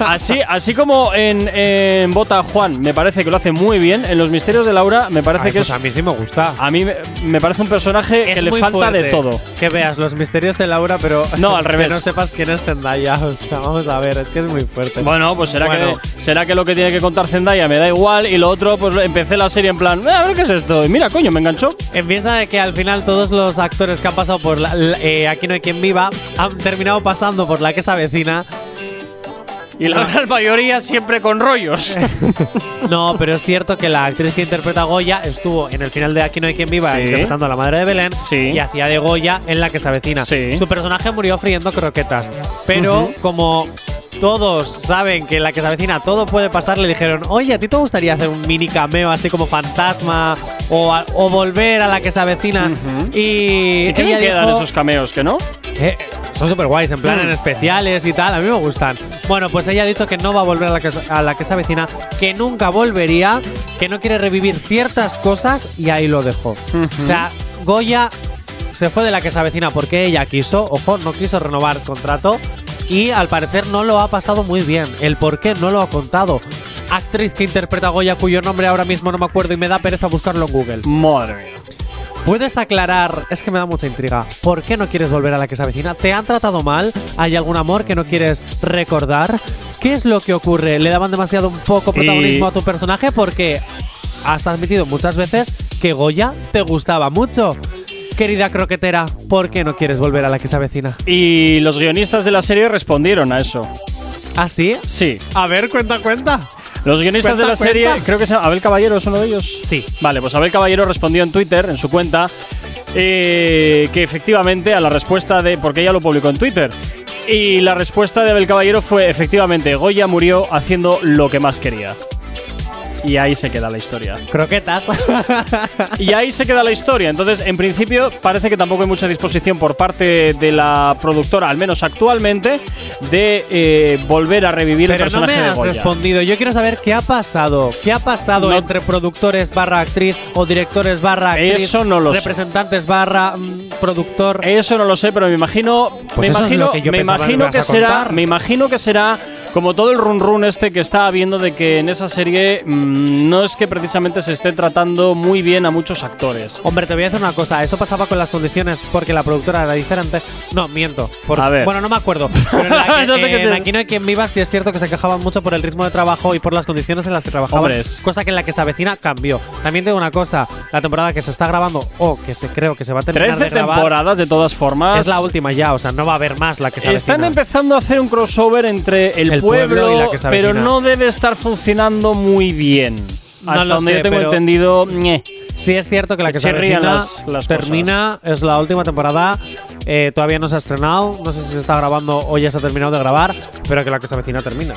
Así, así como en, en Bota Juan me parece que lo hace muy bien, en Los Misterios de Laura me parece Ay, que pues es. a mí sí me gusta. A mí me, me parece un personaje que le falta de todo. Que veas los misterios de Laura, pero. No, al revés. Que no sepas quién es Zendaya. O sea, vamos a ver, es que es muy fuerte. Bueno, pues será, Bueno. que, será que lo que tiene que contar Zendaya me da igual y lo otro, pues empecé la serie en plan, "Eh, a ver qué es esto. Y mira, coño, me enganchó. En vista de que al final todos los actores que han pasado por la- la- eh, Aquí no hay quien viva han terminado pasando por la que se avecina. Y la gran mayoría siempre con rollos. No, pero es cierto que la actriz que interpreta a Goya estuvo en el final de Aquí no hay quien viva Sí. interpretando a la madre de Belén Sí. y hacía de Goya en la que se avecina. Sí. Su personaje murió friendo croquetas, pero Ujú. como todos saben que en la que se avecina todo puede pasar, le dijeron, oye, ¿a ti te gustaría hacer un mini cameo así como fantasma o, a- o volver a la que se avecina? Y, ¿Y qué ella quedan dijo- esos cameos que no? Eh, son súper guays, en plan en especiales y tal. A mí me gustan. Bueno, pues ella ha dicho que no va a volver a la que, a la que se avecina, que nunca volvería, que no quiere revivir ciertas cosas y ahí lo dejó. O sea, Goya se fue de la que se avecina porque ella quiso, ojo, no quiso renovar contrato. y al parecer no lo ha pasado muy bien. El por qué no lo ha contado. Actriz que interpreta a Goya, cuyo nombre ahora mismo no me acuerdo y me da pereza buscarlo en Google. Madre mía. ¿Puedes aclarar? Es que me da mucha intriga. ¿Por qué no quieres volver a la que se avecina? ¿Te han tratado mal? ¿Hay algún amor que no quieres recordar? ¿Qué es lo que ocurre? ¿Le daban demasiado un poco protagonismo a tu personaje? Porque has admitido muchas veces que Goya te gustaba mucho. Querida croquetera, ¿por qué no quieres volver a la que se avecina? Y los guionistas de la serie respondieron a eso. ¿Ah, sí? Sí. A ver, cuenta, cuenta. Los guionistas Cuenta, de la serie, cuenta. creo que se llama Abel Caballero es uno de ellos. Sí. Vale, pues Abel Caballero respondió en Twitter, en su cuenta, eh, que efectivamente a la respuesta de. porque ella lo publicó en Twitter. Y la respuesta de Abel Caballero fue: efectivamente, Goya murió haciendo lo que más quería. Y ahí se queda la historia. Croquetas. Y ahí se queda la historia. Entonces, en principio, parece que tampoco hay mucha disposición por parte de la productora, al menos actualmente, de eh, volver a revivir el Pero no personaje me de has Goya. respondido. Yo quiero saber qué ha pasado. ¿Qué ha pasado No- entre productores barra actriz o directores barra actriz? Eso no lo sé. Representantes barra mm, productor. Eso no lo sé, pero me imagino, Pues me es imagino, lo que yo me que imagino que será, me imagino que será como todo el run run este que está habiendo de que en esa serie mm, no es que precisamente se esté tratando muy bien a muchos actores. Hombre, te voy a decir una cosa. Eso pasaba con las condiciones porque la productora era diferente. No, miento. Por- A ver. Bueno, no me acuerdo. Pero en, la que- Entonces, ¿qué en te- Aquí no hay quien viva, sí es cierto que se quejaban mucho por el ritmo de trabajo y por las condiciones en las que trabajaban. Hombre, es- Cosa que en la que se avecina cambió. También tengo una cosa. La temporada que se está grabando, o que se creo que se va a terminar 13 de grabar, temporadas de todas formas. es la última ya. O sea, no va a haber más la que se Están avecina. empezando a hacer un crossover entre el, El pueblo y la que se pero no debe estar funcionando muy bien. No Hasta donde sé, yo tengo entendido, ñe. Sí, es cierto que la Que se avecina las- las termina, es la última temporada. eh, todavía no se ha estrenado. No sé si se está grabando o ya se ha terminado de grabar, pero que la que se avecina termina.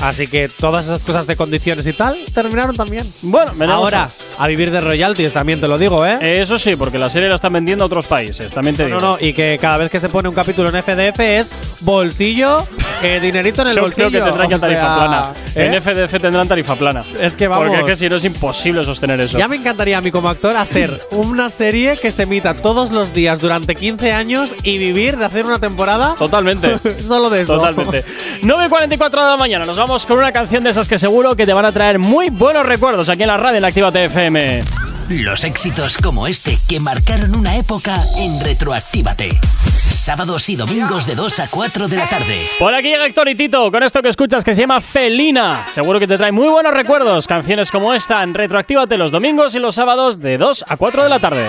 Así que todas esas cosas de condiciones y tal terminaron también. Bueno, Ahora, a vivir de royalties también te lo digo, ¿eh? Eso sí, porque la serie la están vendiendo a otros países, también te no, digo. no, no, y que cada vez que se pone un capítulo en FDF es bolsillo, eh, dinerito en el Yo bolsillo. creo que tendrán ya tarifa sea, plana. ¿eh? En FDF tendrán tarifa plana. Es que vamos. Porque es que si no es imposible sostener eso. Ya me encantaría a mí como actor hacer una serie que se emita todos los días durante 15 años y vivir de hacer una temporada Totalmente. solo de eso. Totalmente. 9.44 de la mañana. Nos vamos con una canción de esas que seguro que te van a traer muy buenos recuerdos aquí en la radio en la Activa TFM. Los éxitos como este que marcaron una época en Retroactívate. Sábados y domingos de 2 a 4 de la tarde. Por aquí llega Héctor y Tito con esto que escuchas que se llama Felina. Seguro que te trae muy buenos recuerdos. Canciones como esta en Retroactívate los domingos y los sábados de 2 a 4 de la tarde.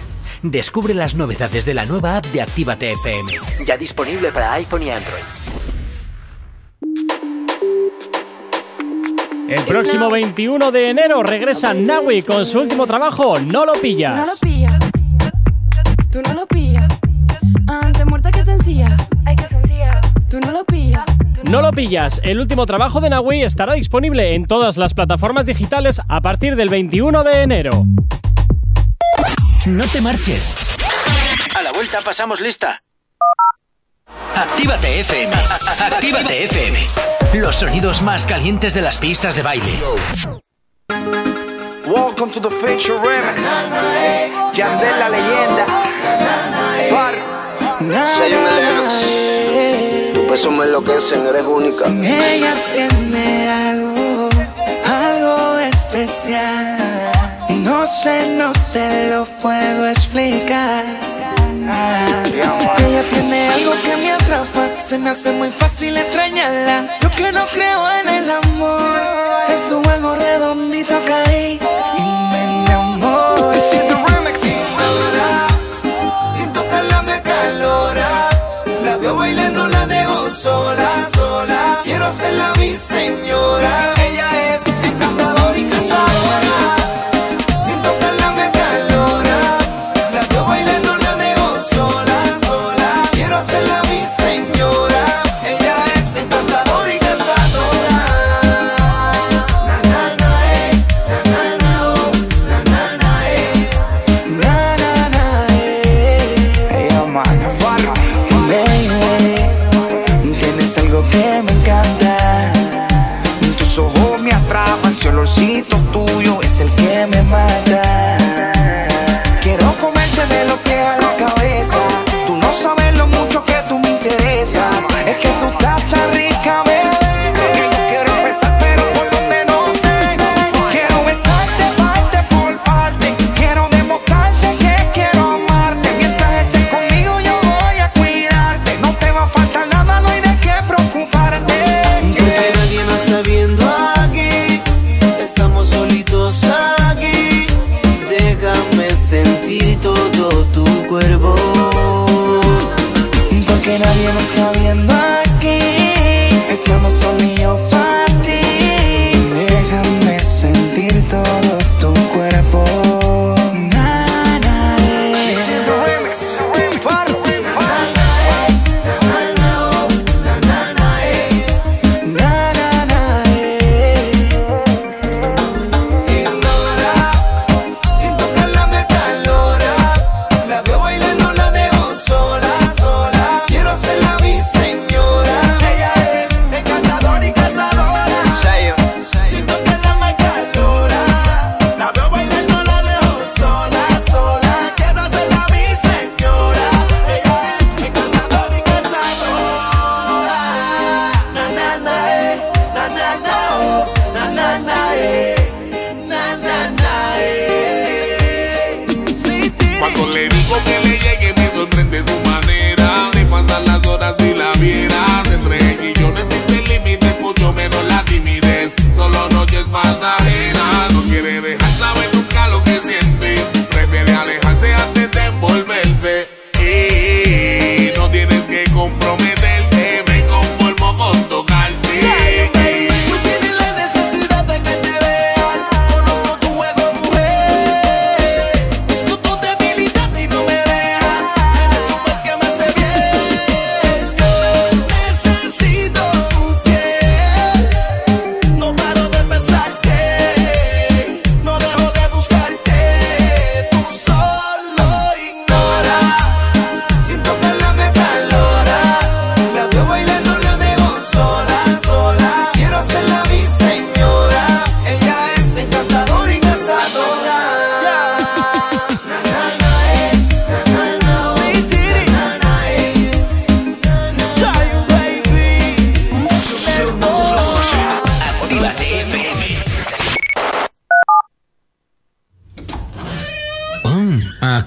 Descubre las novedades de la nueva app de Actívate FM. Ya disponible para iPhone y Android. El próximo 21 de enero regresa Nawi con su último trabajo, No lo Tú no lo pillas. pillas. Tú no lo pillas. Antes muerta que sencilla. Ay, que sencilla. Tú no lo pillas. No lo pillas, el último trabajo de Nawi estará disponible en todas las plataformas digitales a partir del 21 de enero. No te marches. A la vuelta pasamos lista. Actívate FM. Actívate FM. Los sonidos más calientes de las pistas de baile. Welcome to the Feature Remix. Yandel la leyenda. Far. Zion Lennox. Tu peso me enloquecen, eres única. Ella tiene algo, algo especial. Sé, no te lo puedo explicar. Ella tiene algo que me atrapa, se me hace muy fácil extrañarla. Yo que no creo en el amor, en su juego redondito caí y me enamoré. Sin tocarla me calora. La veo bailando, la dejo sola, sola. Quiero hacerla mi señora. Ella es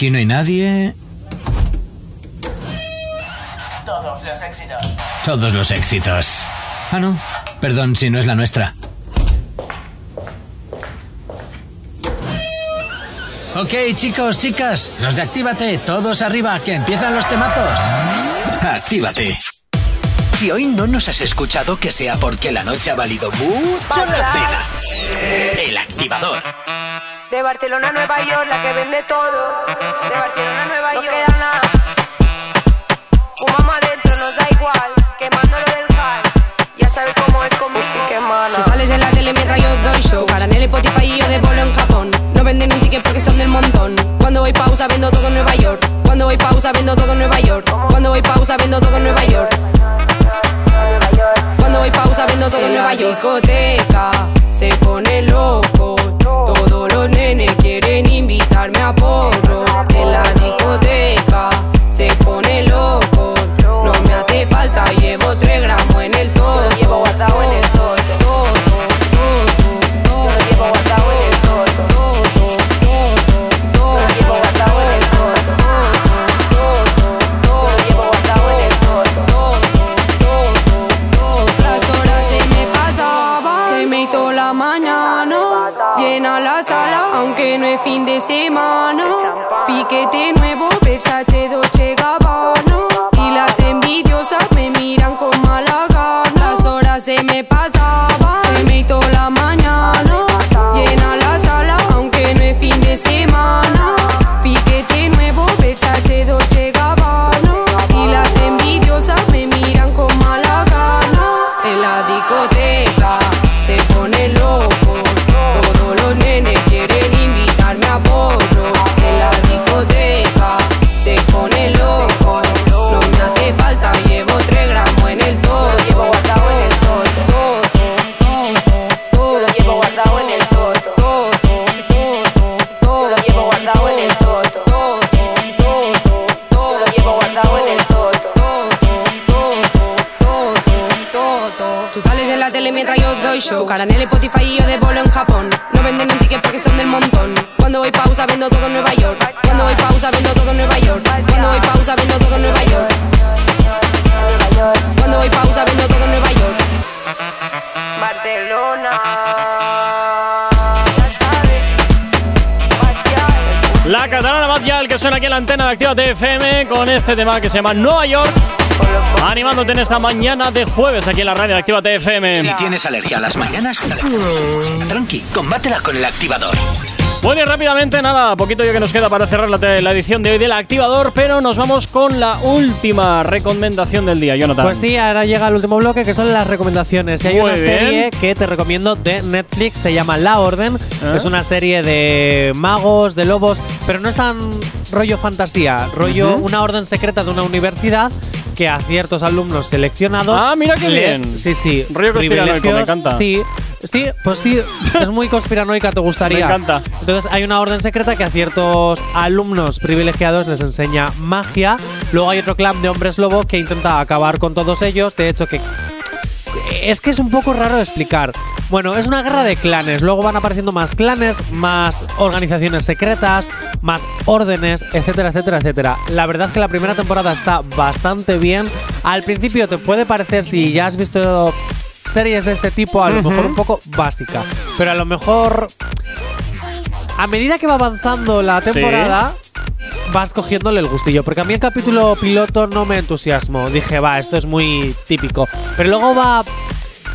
aquí no hay nadie. Todos los éxitos. Todos los éxitos. Ah, no. Perdón si no es la nuestra. Ok, chicos, chicas, los de Actívate, todos arriba, que empiezan los temazos. Actívate. Si hoy no nos has escuchado, que sea porque la noche ha valido mucho la pena. El activador. De Barcelona a Nueva York, la que vende todo. De Barcelona a Nueva York. No queda nada. Fumamos adentro, nos da igual. Quemándolo del high. Ya sabes cómo es como si quemana. Tú sales en la tele mientras yo doy show. Para en el Spotify y yo de bolo en Japón. No venden un ticket porque son del montón. Cuando voy pausa vendo todo en Nueva York. Cuando voy pausa vendo todo en Nueva York. Cuando voy pausa vendo todo en Nueva York. Cuando voy pausa vendo todo en Nueva York. discoteca Activa FM con este tema que se llama Nueva York. Animándote en esta mañana de jueves aquí en la radio de Activa FM. Si tienes alergia a las mañanas, tranqui, combátela con el activador. Bueno, y rápidamente, nada, poquito yo que nos queda para cerrar la, la edición de hoy del Activador, pero nos vamos con la última recomendación del día, Jonathan. Pues sí, ahora llega el último bloque que son las recomendaciones. Y hay Muy una bien. serie que te recomiendo de Netflix, se llama La Orden. Ah. Es una serie de magos, de lobos, pero no es tan rollo fantasía, rollo una orden secreta de una universidad que a ciertos alumnos seleccionados. Ah, mira qué les- bien. Sí, sí. Rollo conspiranoico, me encanta. Sí, sí, pues sí, es muy conspiranoica, te gustaría. Me encanta. Entonces hay una orden secreta que a ciertos alumnos privilegiados les enseña magia. Luego hay otro clan de hombres lobo que intenta acabar con todos ellos. De hecho, que es que es un poco raro de explicar. Bueno, es una guerra de clanes. Luego van apareciendo más clanes, más organizaciones secretas, más órdenes, etcétera, etcétera, etcétera. La verdad es que la primera temporada está bastante bien. Al principio te puede parecer, si ya has visto series de este tipo, a lo mejor un poco básica. Pero a lo mejor, a medida que va avanzando la Sí. Vas cogiéndole el gustillo. Porque a mí el capítulo piloto no me entusiasmó. Dije, va, esto es muy típico. Pero luego va.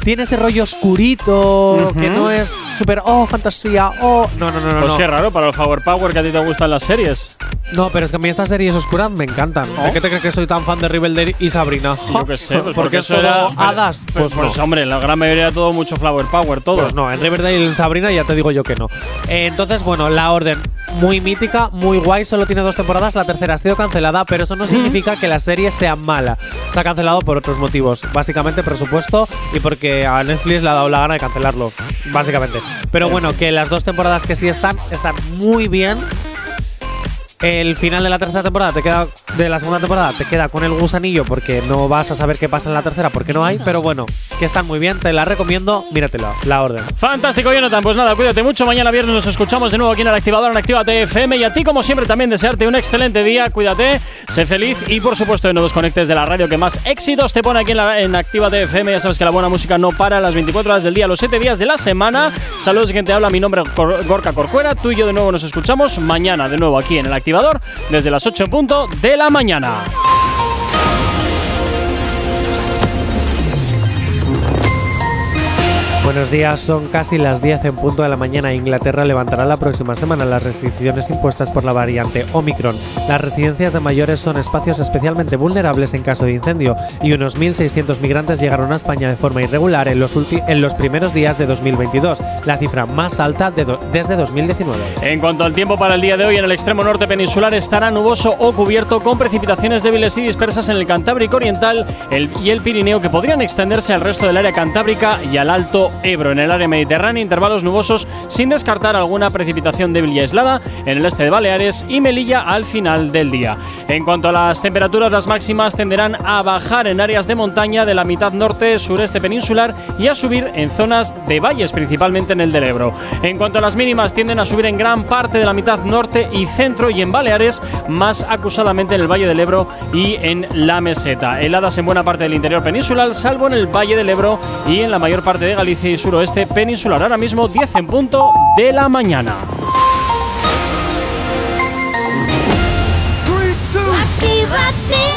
Tiene ese rollo oscurito, que no es súper, oh, fantasía, oh. No, no, no, no. Pues no. qué raro para el Power Power que a ti te gustan las series. No, pero es que a mí estas series oscuras me encantan. ¿De qué te crees que soy tan fan de Riverdale y Sabrina? Yo qué sé, pues porque es eso era hadas. Pues, Pues, pues, no. hombre, la gran mayoría de todo mucho Flower Power, todo. Pues no, en Riverdale y en Sabrina ya te digo yo que no. Eh, entonces, bueno, la orden muy mítica, muy guay, solo tiene dos temporadas, la tercera ha sido cancelada, pero eso no significa que la serie sea mala. Se ha cancelado por otros motivos, básicamente presupuesto y porque a Netflix le ha dado la gana de cancelarlo, básicamente. Pero bueno, que las dos temporadas que sí están, están muy bien. El final de la tercera temporada te queda de la segunda temporada te queda con el gusanillo porque no vas a saber qué pasa en la tercera porque no hay, pero bueno, que están muy bien, te la recomiendo, míratela, la orden. Fantástico, Jonathan. Pues nada, cuídate mucho. Mañana viernes nos escuchamos de nuevo aquí en el activador en Actívate FM. Y a ti, como siempre, también desearte un excelente día. Cuídate, sé feliz y, por supuesto, no desconectes de la radio que más éxitos te pone aquí en, la, en Actívate FM. Ya sabes que la buena música no para las 24 horas del día, los 7 días de la semana. Saludos de quien te habla. Mi nombre Gorka Corcuera. Tú y yo de nuevo nos escuchamos mañana, de nuevo aquí en el activador, desde las 8 en punto de la mañana. Buenos días, son casi las 10 en punto de la mañana. Inglaterra levantará la próxima semana las restricciones impuestas por la variante Omicron. Las residencias de mayores son espacios especialmente vulnerables en caso de incendio y unos 1.600 migrantes llegaron a España de forma irregular en los, en los primeros días de 2022, la cifra más alta desde 2019. En cuanto al tiempo para el día de hoy, en el extremo norte peninsular estará nuboso o cubierto con precipitaciones débiles y dispersas en el Cantábrico Oriental y el Pirineo que podrían extenderse al resto del área cantábrica y al Alto Ebro. En el área mediterránea, intervalos nubosos sin descartar alguna precipitación débil y aislada en el este de Baleares y Melilla al final del día. En cuanto a las temperaturas, las máximas tenderán a bajar en áreas de montaña de la mitad norte, sureste peninsular y a subir en zonas de valles, principalmente en el del Ebro. En cuanto a las mínimas, tienden a subir en gran parte de la mitad norte y centro y en Baleares, más acusadamente en el Valle del Ebro y en la meseta. Heladas en buena parte del interior peninsular, salvo en el Valle del Ebro y en la mayor parte de Galicia y suroeste peninsular. Ahora mismo 10 en punto de la mañana. Actívate